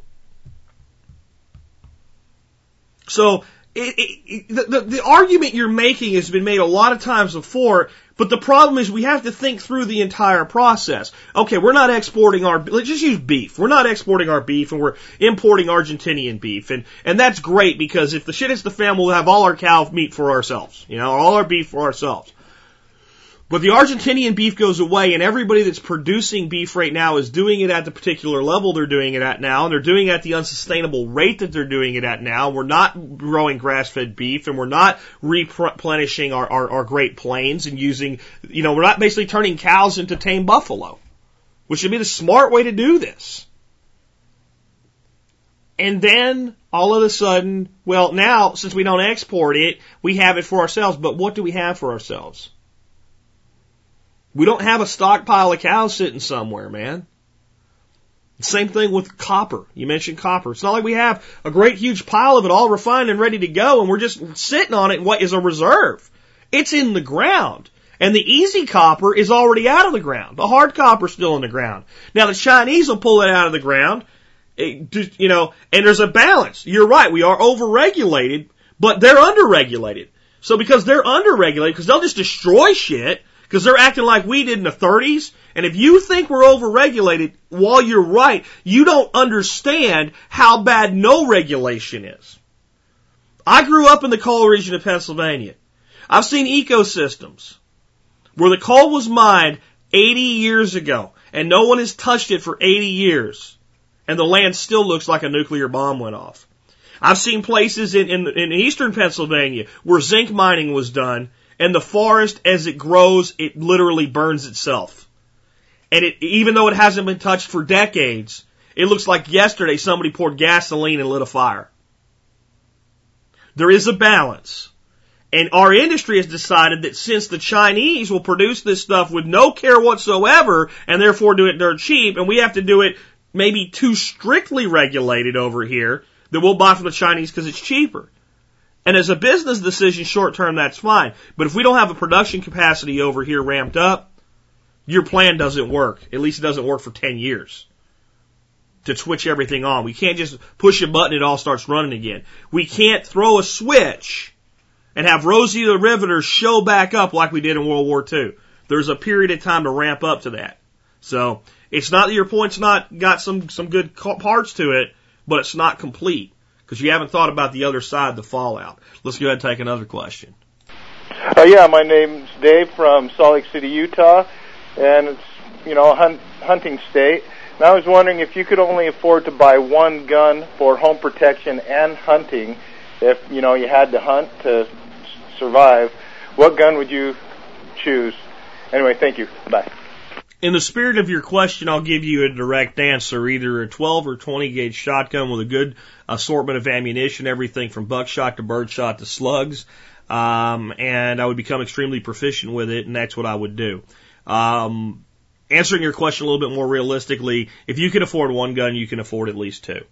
So, it, it, the, the, the argument you're making has been made a lot of times before, but the problem is we have to think through the entire process. Okay, we're not exporting our, let's just use beef. We're not exporting our beef and we're importing Argentinian beef. And, and that's great because if the shit hits the fan, we'll have all our cow meat for ourselves. You know, all our beef for ourselves. But the Argentinian beef goes away and everybody that's producing beef right now is doing it at the particular level they're doing it at now and they're doing it at the unsustainable rate that they're doing it at now. We're not growing grass-fed beef and we're not replenishing our, our, our Great Plains and using, you know, we're not basically turning cows into tame buffalo, which would be the smart way to do this. And then all of a sudden, well, now since we don't export it, we have it for ourselves. But what do we have for ourselves? We don't have a stockpile of cows sitting somewhere, man. Same thing with copper. You mentioned copper. It's not like we have a great huge pile of it all refined and ready to go and we're just sitting on it in what is a reserve. It's in the ground. And the easy copper is already out of the ground. The hard copper is still in the ground. Now the Chinese will pull it out of the ground, eh, it, you know, and there's a balance. You're right. We are overregulated, but they're underregulated. So because they're underregulated, because they'll just destroy shit, because they're acting like we did in the 30s. And if you think we're overregulated, while you're right, you don't understand how bad no regulation is. I grew up in the coal region of Pennsylvania. I've seen ecosystems where the coal was mined 80 years ago and no one has touched it for 80 years and the land still looks like a nuclear bomb went off. I've seen places in, in, in eastern Pennsylvania where zinc mining was done and the forest, as it grows, it literally burns itself. And it, even though it hasn't been touched for decades, it looks like yesterday somebody poured gasoline and lit a fire. There is a balance. And our industry has decided that since the Chinese will produce this stuff with no care whatsoever and therefore do it dirt cheap, and we have to do it maybe too strictly regulated over here, that we'll buy from the Chinese because it's cheaper. And as a business decision, short term, that's fine. But if we don't have a production capacity over here ramped up, your plan doesn't work. At least it doesn't work for 10 years to switch everything on. We can't just push a button, it all starts running again. We can't throw a switch and have Rosie the Riveter show back up like we did in World War II. There's a period of time to ramp up to that. So it's not that your point's not got some, some good parts to it, but it's not complete because you haven't thought about the other side, the fallout. Let's go ahead and take another question. Uh, yeah, my name's Dave from Salt Lake City, Utah, and it's you know a hunt, hunting state. And I was wondering if you could only afford to buy one gun for home protection and hunting, if you know you had to hunt to survive, what gun would you choose? Anyway, thank you. Bye. In the spirit of your question, I'll give you a direct answer. Either a 12 or 20 gauge shotgun with a good assortment of ammunition, everything from buckshot to birdshot to slugs. Um, and I would become extremely proficient with it, and that's what I would do. Um, answering your question a little bit more realistically, if you can afford one gun, you can afford at least two.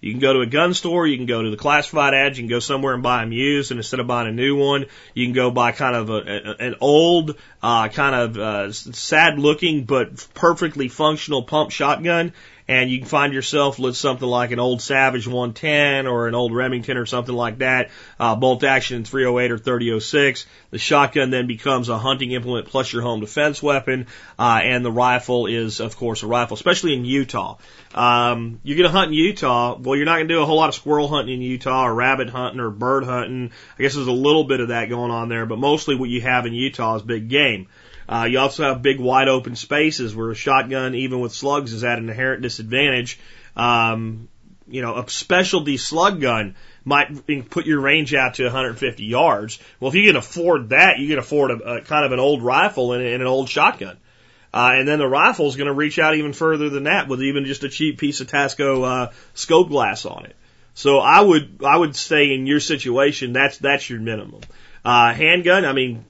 You can go to a gun store, you can go to the classified ads, you can go somewhere and buy them used, and instead of buying a new one, you can go buy kind of a, a an old, uh, kind of uh, sad looking but perfectly functional pump shotgun, and you can find yourself with something like an old Savage 110 or an old Remington or something like that, uh, bolt action 308 or 3006. The shotgun then becomes a hunting implement plus your home defense weapon, uh, and the rifle is, of course, a rifle, especially in Utah. Um, you're to hunt in Utah. Well, you're not to do a whole lot of squirrel hunting in Utah or rabbit hunting or bird hunting. I guess there's a little bit of that going on there, but mostly what you have in Utah is big game. Uh, you also have big wide open spaces where a shotgun, even with slugs, is at an inherent disadvantage. Um, you know, a specialty slug gun might put your range out to 150 yards. Well, if you can afford that, you can afford a, a kind of an old rifle and, and an old shotgun. Uh, and then the rifle is going to reach out even further than that with even just a cheap piece of Tasco uh, scope glass on it. So I would I would say in your situation that's that's your minimum. Uh, handgun, I mean,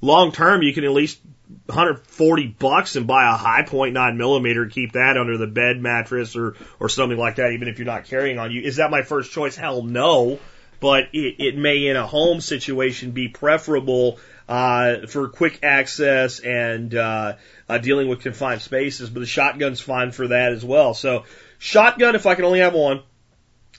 long term you can at least 140 bucks and buy a Hi-Point nine millimeter, and keep that under the bed mattress or or something like that, even if you're not carrying on you. Is that my first choice? Hell no. But it, it may in a home situation be preferable uh, for quick access and uh, uh, dealing with confined spaces. But the shotgun's fine for that as well. So shotgun, if I can only have one,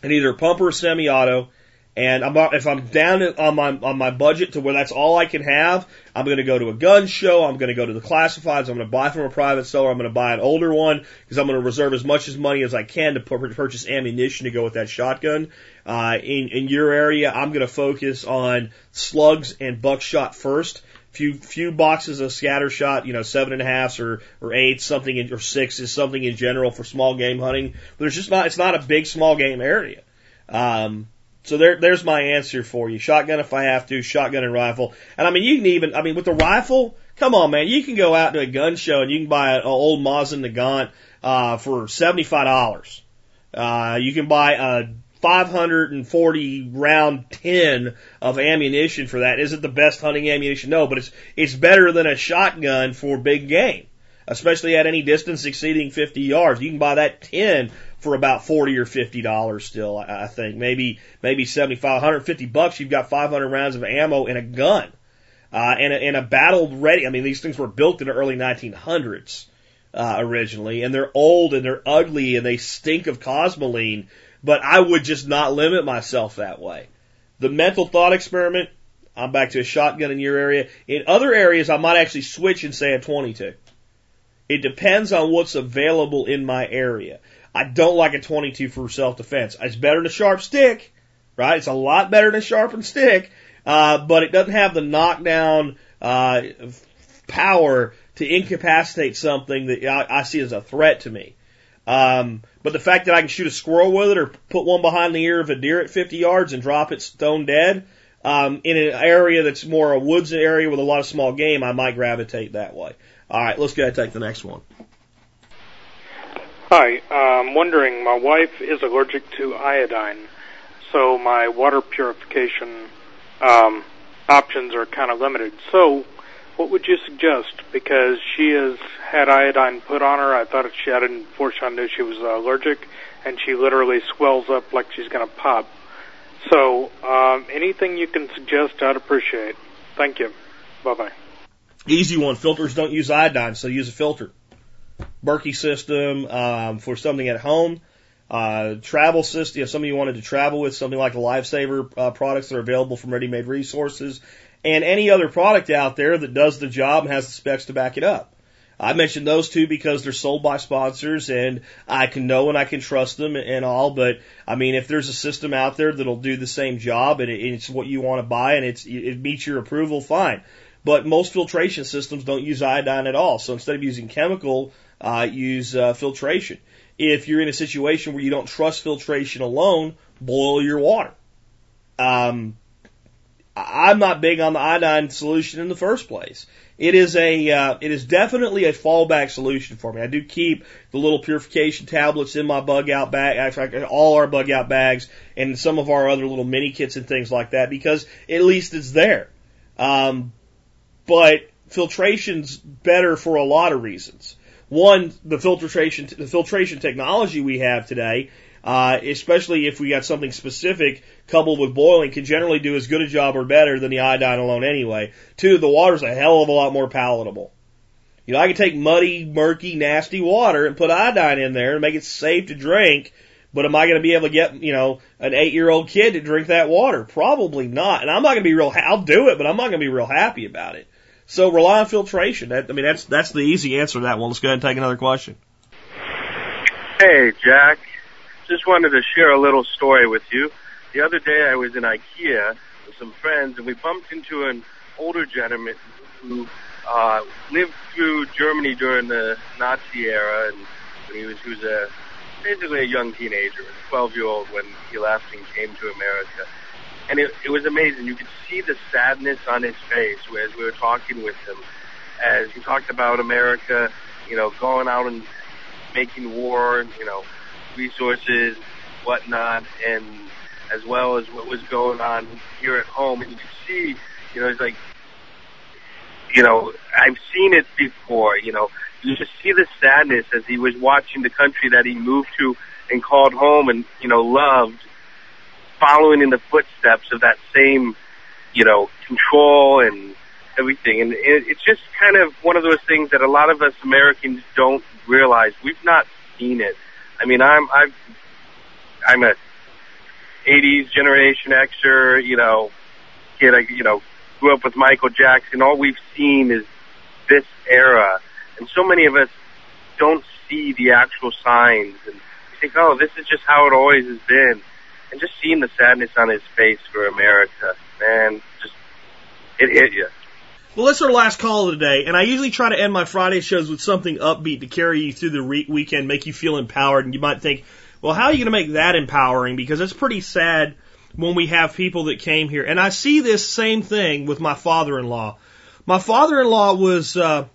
and either pump or semi-auto. And I'm, if I'm down on my on my budget to where that's all I can have, I'm going to go to a gun show. I'm going to go to the classifieds. I'm going to buy from a private seller. I'm going to buy an older one because I'm going to reserve as much as money as I can to purchase ammunition to go with that shotgun. Uh, in in your area, I'm going to focus on slugs and buckshot first few few boxes of scatter shot, you know, seven and a halfs or or eights, something in, or is something in general for small game hunting. But There's just not it's not a big small game area. Um, so there, there's my answer for you. Shotgun if I have to, shotgun and rifle. And I mean, you can even, I mean, with the rifle, come on, man, you can go out to a gun show and you can buy an old Mosin Nagant, uh, for $75. Uh, you can buy a 540 round tin of ammunition for that. Is it the best hunting ammunition? No, but it's, it's better than a shotgun for big game, especially at any distance exceeding 50 yards. You can buy that tin for about 40 or 50 dollars still, I think. Maybe, maybe 75, 150 bucks. You've got 500 rounds of ammo in a gun. Uh, and a, and a battle ready. I mean, these things were built in the early 1900s, uh, originally, and they're old and they're ugly and they stink of cosmoline but I would just not limit myself that way. The mental thought experiment, I'm back to a shotgun in your area. In other areas, I might actually switch and say a 22. It depends on what's available in my area. I don't like a 22 for self-defense. It's better than a sharp stick, right? It's a lot better than a sharpened stick, uh, but it doesn't have the knockdown uh, power to incapacitate something that I, I see as a threat to me. Um, but the fact that I can shoot a squirrel with it or put one behind the ear of a deer at 50 yards and drop it stone dead, um, in an area that's more a woods area with a lot of small game, I might gravitate that way. All right, let's go ahead and take the next one. Hi, I'm wondering, my wife is allergic to iodine, so my water purification um, options are kind of limited. So, what would you suggest? Because she has had iodine put on her. I thought she had it before she knew she was allergic, and she literally swells up like she's going to pop. So, um, anything you can suggest, I'd appreciate. Thank you. Bye bye. Easy one. Filters don't use iodine, so use a filter. Berkey system um, for something at home. Uh, travel system. If somebody you wanted to travel with, something like the Lifesaver uh, products that are available from ready-made resources, and any other product out there that does the job and has the specs to back it up. I mentioned those two because they're sold by sponsors and I can know and I can trust them and all. But I mean, if there's a system out there that'll do the same job and it's what you want to buy and it's, it meets your approval, fine. But most filtration systems don't use iodine at all. So instead of using chemical, uh, use uh, filtration. If you're in a situation where you don't trust filtration alone, boil your water. Um, I'm not big on the iodine solution in the first place. It is a, uh, it is definitely a fallback solution for me. I do keep the little purification tablets in my bug out bag, actually all our bug out bags and some of our other little mini kits and things like that because at least it's there. Um, but filtration's better for a lot of reasons. One, the filtration, the filtration technology we have today uh, especially if we got something specific coupled with boiling, can generally do as good a job or better than the iodine alone anyway. Two, the water's a hell of a lot more palatable. You know, I can take muddy, murky, nasty water and put iodine in there and make it safe to drink, but am I going to be able to get, you know, an eight year old kid to drink that water? Probably not. And I'm not going to be real, I'll do it, but I'm not going to be real happy about it. So rely on filtration. I mean, that's, that's the easy answer to that one. Let's go ahead and take another question. Hey, Jack just wanted to share a little story with you. The other day I was in IKEA with some friends and we bumped into an older gentleman who uh, lived through Germany during the Nazi era and when he was he was a basically a young teenager, a 12 year old when he left and came to America. And it, it was amazing. You could see the sadness on his face as we were talking with him, as he talked about America, you know, going out and making war, you know, resources, whatnot, and as well as what was going on here at home. And you could see, you know, it's like, you know, I've seen it before, you know, you just see the sadness as he was watching the country that he moved to and called home and, you know, loved, following in the footsteps of that same, you know, control and everything. And it, it's just kind of one of those things that a lot of us Americans don't realize. We've not seen it. I mean, I'm I've I'm a '80s Generation Xer, you know, kid. I you know grew up with Michael Jackson. All we've seen is this era, and so many of us don't see the actual signs and think, oh, this is just how it always has been. And just seeing the sadness on his face for America, man, just it hit you. Well, that's our last call of the day, and I usually try to end my Friday shows with something upbeat to carry you through the re- weekend, make you feel empowered. And you might think, well, how are you going to make that empowering? Because it's pretty sad when we have people that came here. And I see this same thing with my father-in-law. My father-in-law was uh,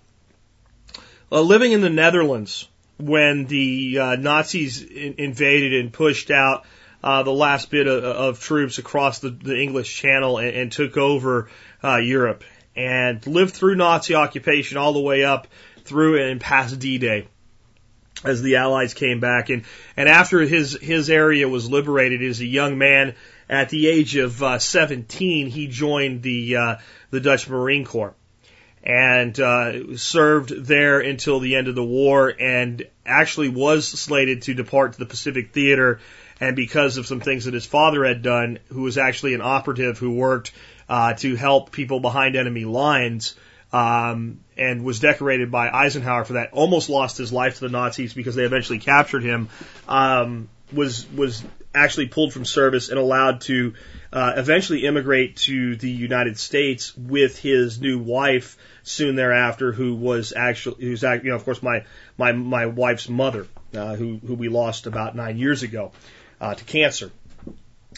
uh, living in the Netherlands when the uh, Nazis in- invaded and pushed out uh, the last bit of, of troops across the, the English Channel and, and took over uh, Europe and lived through Nazi occupation all the way up through and past D-Day as the Allies came back. And, and after his, his area was liberated as a young man at the age of uh, 17, he joined the, uh, the Dutch Marine Corps and uh, served there until the end of the war and actually was slated to depart to the Pacific Theater. And because of some things that his father had done, who was actually an operative who worked uh, to help people behind enemy lines, um, and was decorated by Eisenhower for that. Almost lost his life to the Nazis because they eventually captured him. Um, was was actually pulled from service and allowed to uh, eventually immigrate to the United States with his new wife soon thereafter, who was actually who's you know of course my my my wife's mother, uh, who who we lost about nine years ago uh, to cancer.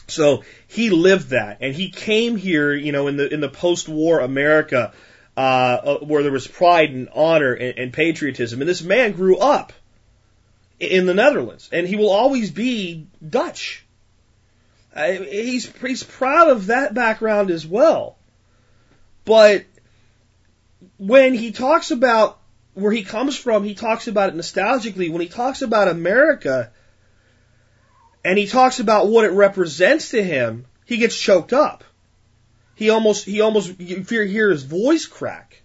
So he lived that, and he came here, you know, in the in the post-war America, uh, uh, where there was pride and honor and, and patriotism. And this man grew up in the Netherlands, and he will always be Dutch. He's he's proud of that background as well. But when he talks about where he comes from, he talks about it nostalgically. When he talks about America, and he talks about what it represents to him, he gets choked up. He almost, he almost, you hear his voice crack.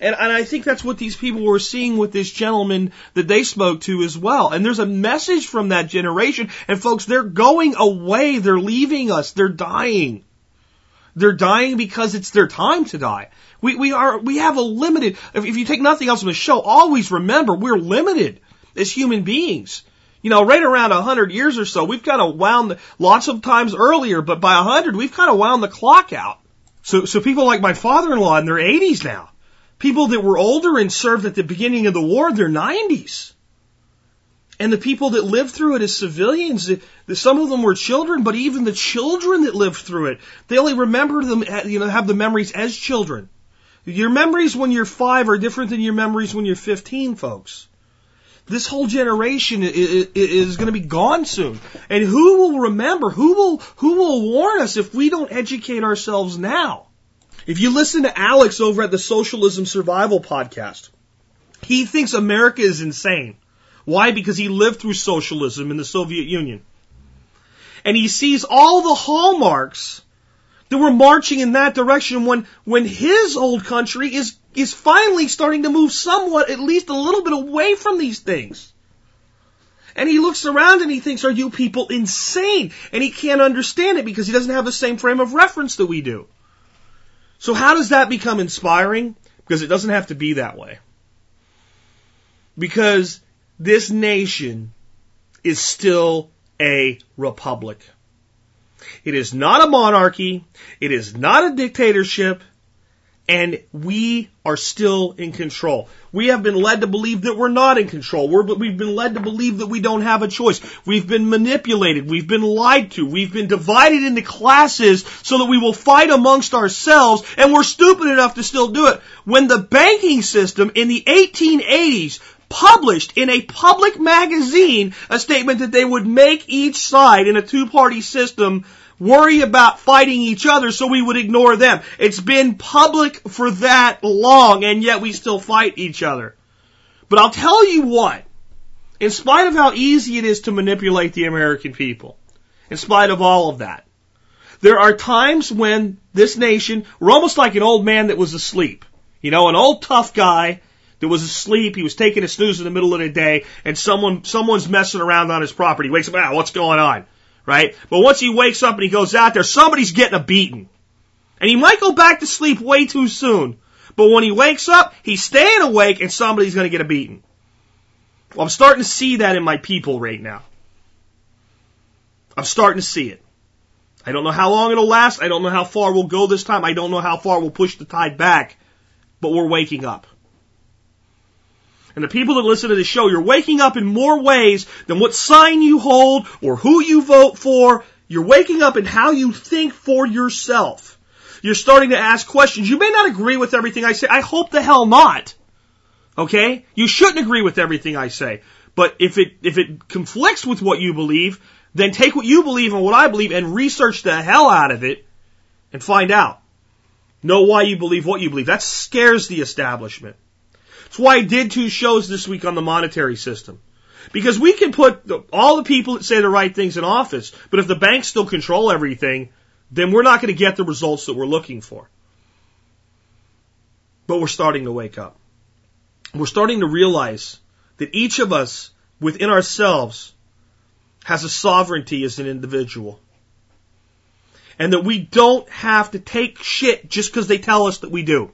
And, and I think that's what these people were seeing with this gentleman that they spoke to as well. And there's a message from that generation. And folks, they're going away. They're leaving us. They're dying. They're dying because it's their time to die. We, we are, we have a limited, if, if you take nothing else from the show, always remember we're limited as human beings. You know, right around a hundred years or so, we've kind of wound the, lots of times earlier, but by a hundred, we've kind of wound the clock out. So, so people like my father-in-law in their 80s now, people that were older and served at the beginning of the war, their 90s. And the people that lived through it as civilians, some of them were children, but even the children that lived through it, they only remember them, you know, have the memories as children. Your memories when you're five are different than your memories when you're 15, folks. This whole generation is going to be gone soon. And who will remember? Who will, who will warn us if we don't educate ourselves now? If you listen to Alex over at the Socialism Survival podcast, he thinks America is insane. Why? Because he lived through socialism in the Soviet Union. And he sees all the hallmarks that were marching in that direction when, when his old country is is finally starting to move somewhat, at least a little bit away from these things. And he looks around and he thinks, are you people insane? And he can't understand it because he doesn't have the same frame of reference that we do. So how does that become inspiring? Because it doesn't have to be that way. Because this nation is still a republic. It is not a monarchy. It is not a dictatorship and we are still in control. We have been led to believe that we're not in control. We're, we've been led to believe that we don't have a choice. We've been manipulated. We've been lied to. We've been divided into classes so that we will fight amongst ourselves, and we're stupid enough to still do it. When the banking system in the 1880s published in a public magazine a statement that they would make each side in a two-party system worry about fighting each other so we would ignore them. It's been public for that long and yet we still fight each other. But I'll tell you what, in spite of how easy it is to manipulate the American people, in spite of all of that, there are times when this nation, we're almost like an old man that was asleep. You know, an old tough guy that was asleep. He was taking a snooze in the middle of the day, and someone someone's messing around on his property. He wakes up, ah, what's going on? Right? But once he wakes up and he goes out there, somebody's getting a beating. And he might go back to sleep way too soon. But when he wakes up, he's staying awake and somebody's going to get a beating. Well, I'm starting to see that in my people right now. I'm starting to see it. I don't know how long it'll last. I don't know how far we'll go this time. I don't know how far we'll push the tide back. But we're waking up. And the people that listen to this show, you're waking up in more ways than what sign you hold or who you vote for. You're waking up in how you think for yourself. You're starting to ask questions. You may not agree with everything I say. I hope the hell not. Okay? You shouldn't agree with everything I say. But if it, if it conflicts with what you believe, then take what you believe and what I believe and research the hell out of it and find out. Know why you believe what you believe. That scares the establishment. That's why I did two shows this week on the monetary system. Because we can put the, all the people that say the right things in office, but if the banks still control everything, then we're not going to get the results that we're looking for. But we're starting to wake up. We're starting to realize that each of us within ourselves has a sovereignty as an individual. And that we don't have to take shit just because they tell us that we do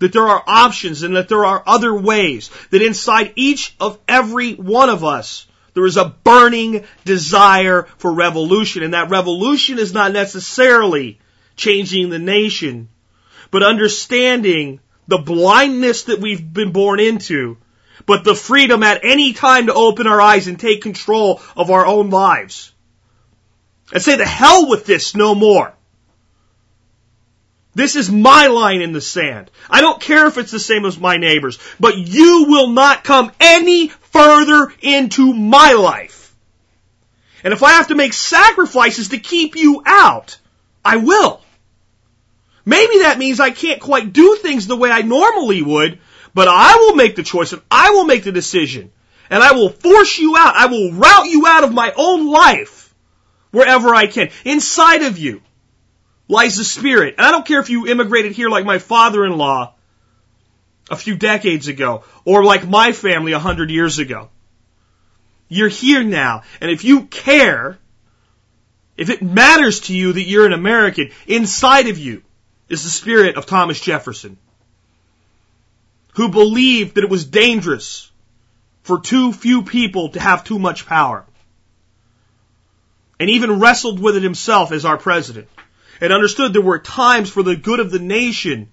that there are options and that there are other ways, that inside each of every one of us, there is a burning desire for revolution. And that revolution is not necessarily changing the nation, but understanding the blindness that we've been born into, but the freedom at any time to open our eyes and take control of our own lives. And say the hell with this no more. This is my line in the sand. I don't care if it's the same as my neighbors, but you will not come any further into my life. And if I have to make sacrifices to keep you out, I will. Maybe that means I can't quite do things the way I normally would, but I will make the choice and I will make the decision. And I will force you out. I will route you out of my own life wherever I can. Inside of you lies the Spirit. And I don't care if you immigrated here like my father-in-law a few decades ago, or like my family a hundred years ago. You're here now, and if you care, if it matters to you that you're an American, inside of you is the spirit of Thomas Jefferson, who believed that it was dangerous for too few people to have too much power, and even wrestled with it himself as our president and understood there were times for the good of the nation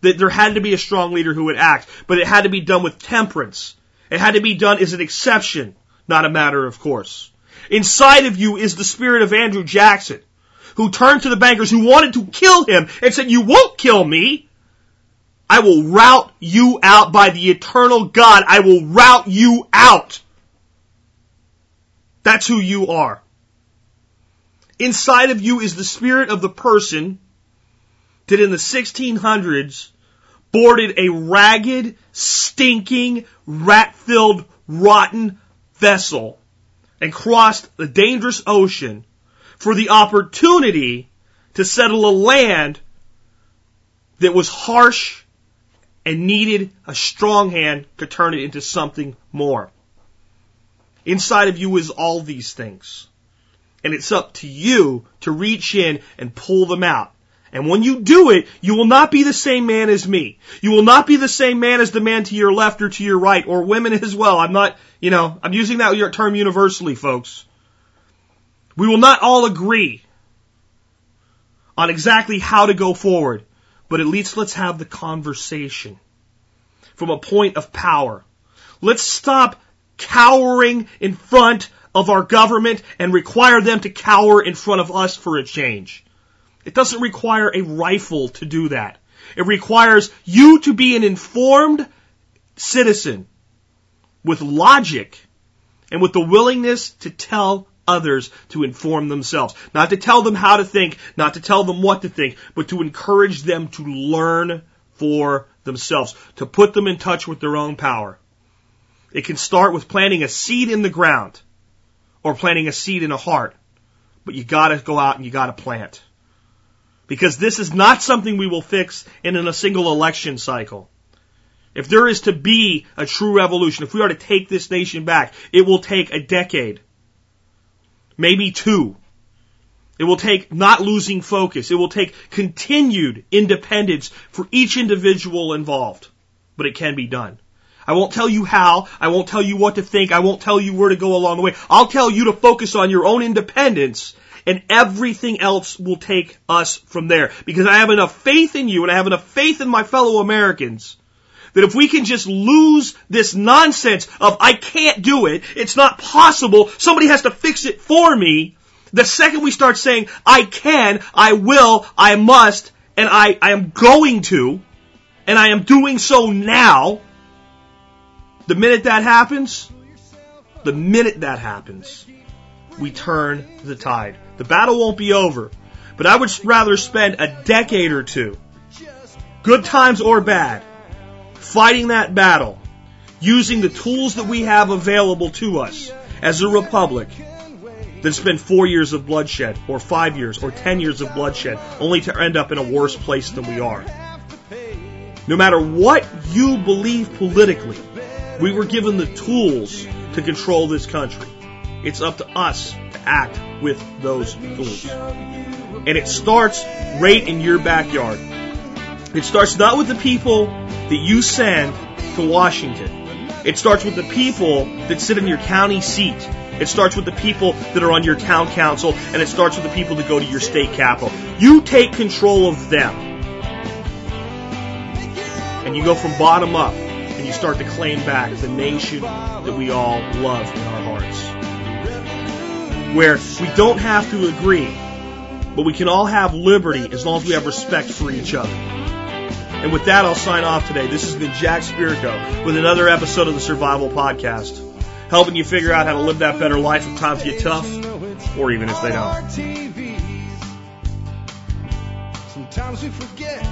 that there had to be a strong leader who would act, but it had to be done with temperance. It had to be done as an exception, not a matter of course. Inside of you is the spirit of Andrew Jackson, who turned to the bankers who wanted to kill him and said, you won't kill me. I will rout you out by the eternal God. I will rout you out. That's who you are. Inside of you is the spirit of the person that in the 1600s boarded a ragged, stinking, rat-filled, rotten vessel and crossed the dangerous ocean for the opportunity to settle a land that was harsh and needed a strong hand to turn it into something more. Inside of you is all these things. And it's up to you to reach in and pull them out. And when you do it, you will not be the same man as me. You will not be the same man as the man to your left or to your right, or women as well. I'm not, you know, I'm using that term universally, folks. We will not all agree on exactly how to go forward, but at least let's have the conversation from a point of power. Let's stop cowering in front of our government and require them to cower in front of us for a change. It doesn't require a rifle to do that. It requires you to be an informed citizen with logic and with the willingness to tell others to inform themselves. Not to tell them how to think, not to tell them what to think, but to encourage them to learn for themselves, to put them in touch with their own power. It can start with planting a seed in the ground or planting a seed in a heart. But you gotta go out and you gotta plant. Because this is not something we will fix in a single election cycle. If there is to be a true revolution, if we are to take this nation back, it will take a decade. Maybe two. It will take not losing focus. It will take continued independence for each individual involved. But it can be done. I won't tell you how. I won't tell you what to think. I won't tell you where to go along the way. I'll tell you to focus on your own independence and everything else will take us from there. Because I have enough faith in you and I have enough faith in my fellow Americans that if we can just lose this nonsense of I can't do it, it's not possible, somebody has to fix it for me, the second we start saying I can, I will, I must, and I, I am going to, and I am doing so now, the minute that happens, the minute that happens, we turn the tide. The battle won't be over, but I would rather spend a decade or two, good times or bad, fighting that battle, using the tools that we have available to us as a republic, than spend four years of bloodshed, or five years, or ten years of bloodshed, only to end up in a worse place than we are. No matter what you believe politically, we were given the tools to control this country. It's up to us to act with those tools. And it starts right in your backyard. It starts not with the people that you send to Washington. It starts with the people that sit in your county seat. It starts with the people that are on your town council, and it starts with the people that go to your state capitol. You take control of them. And you go from bottom up, you start to claim back the nation that we all love in our hearts. Where we don't have to agree, but we can all have liberty as long as we have respect for each other. And with that, I'll sign off today. This has been Jack Spirko with another episode of the Survival Podcast, helping you figure out how to live that better life if times get tough, or even if they don't. Sometimes we forget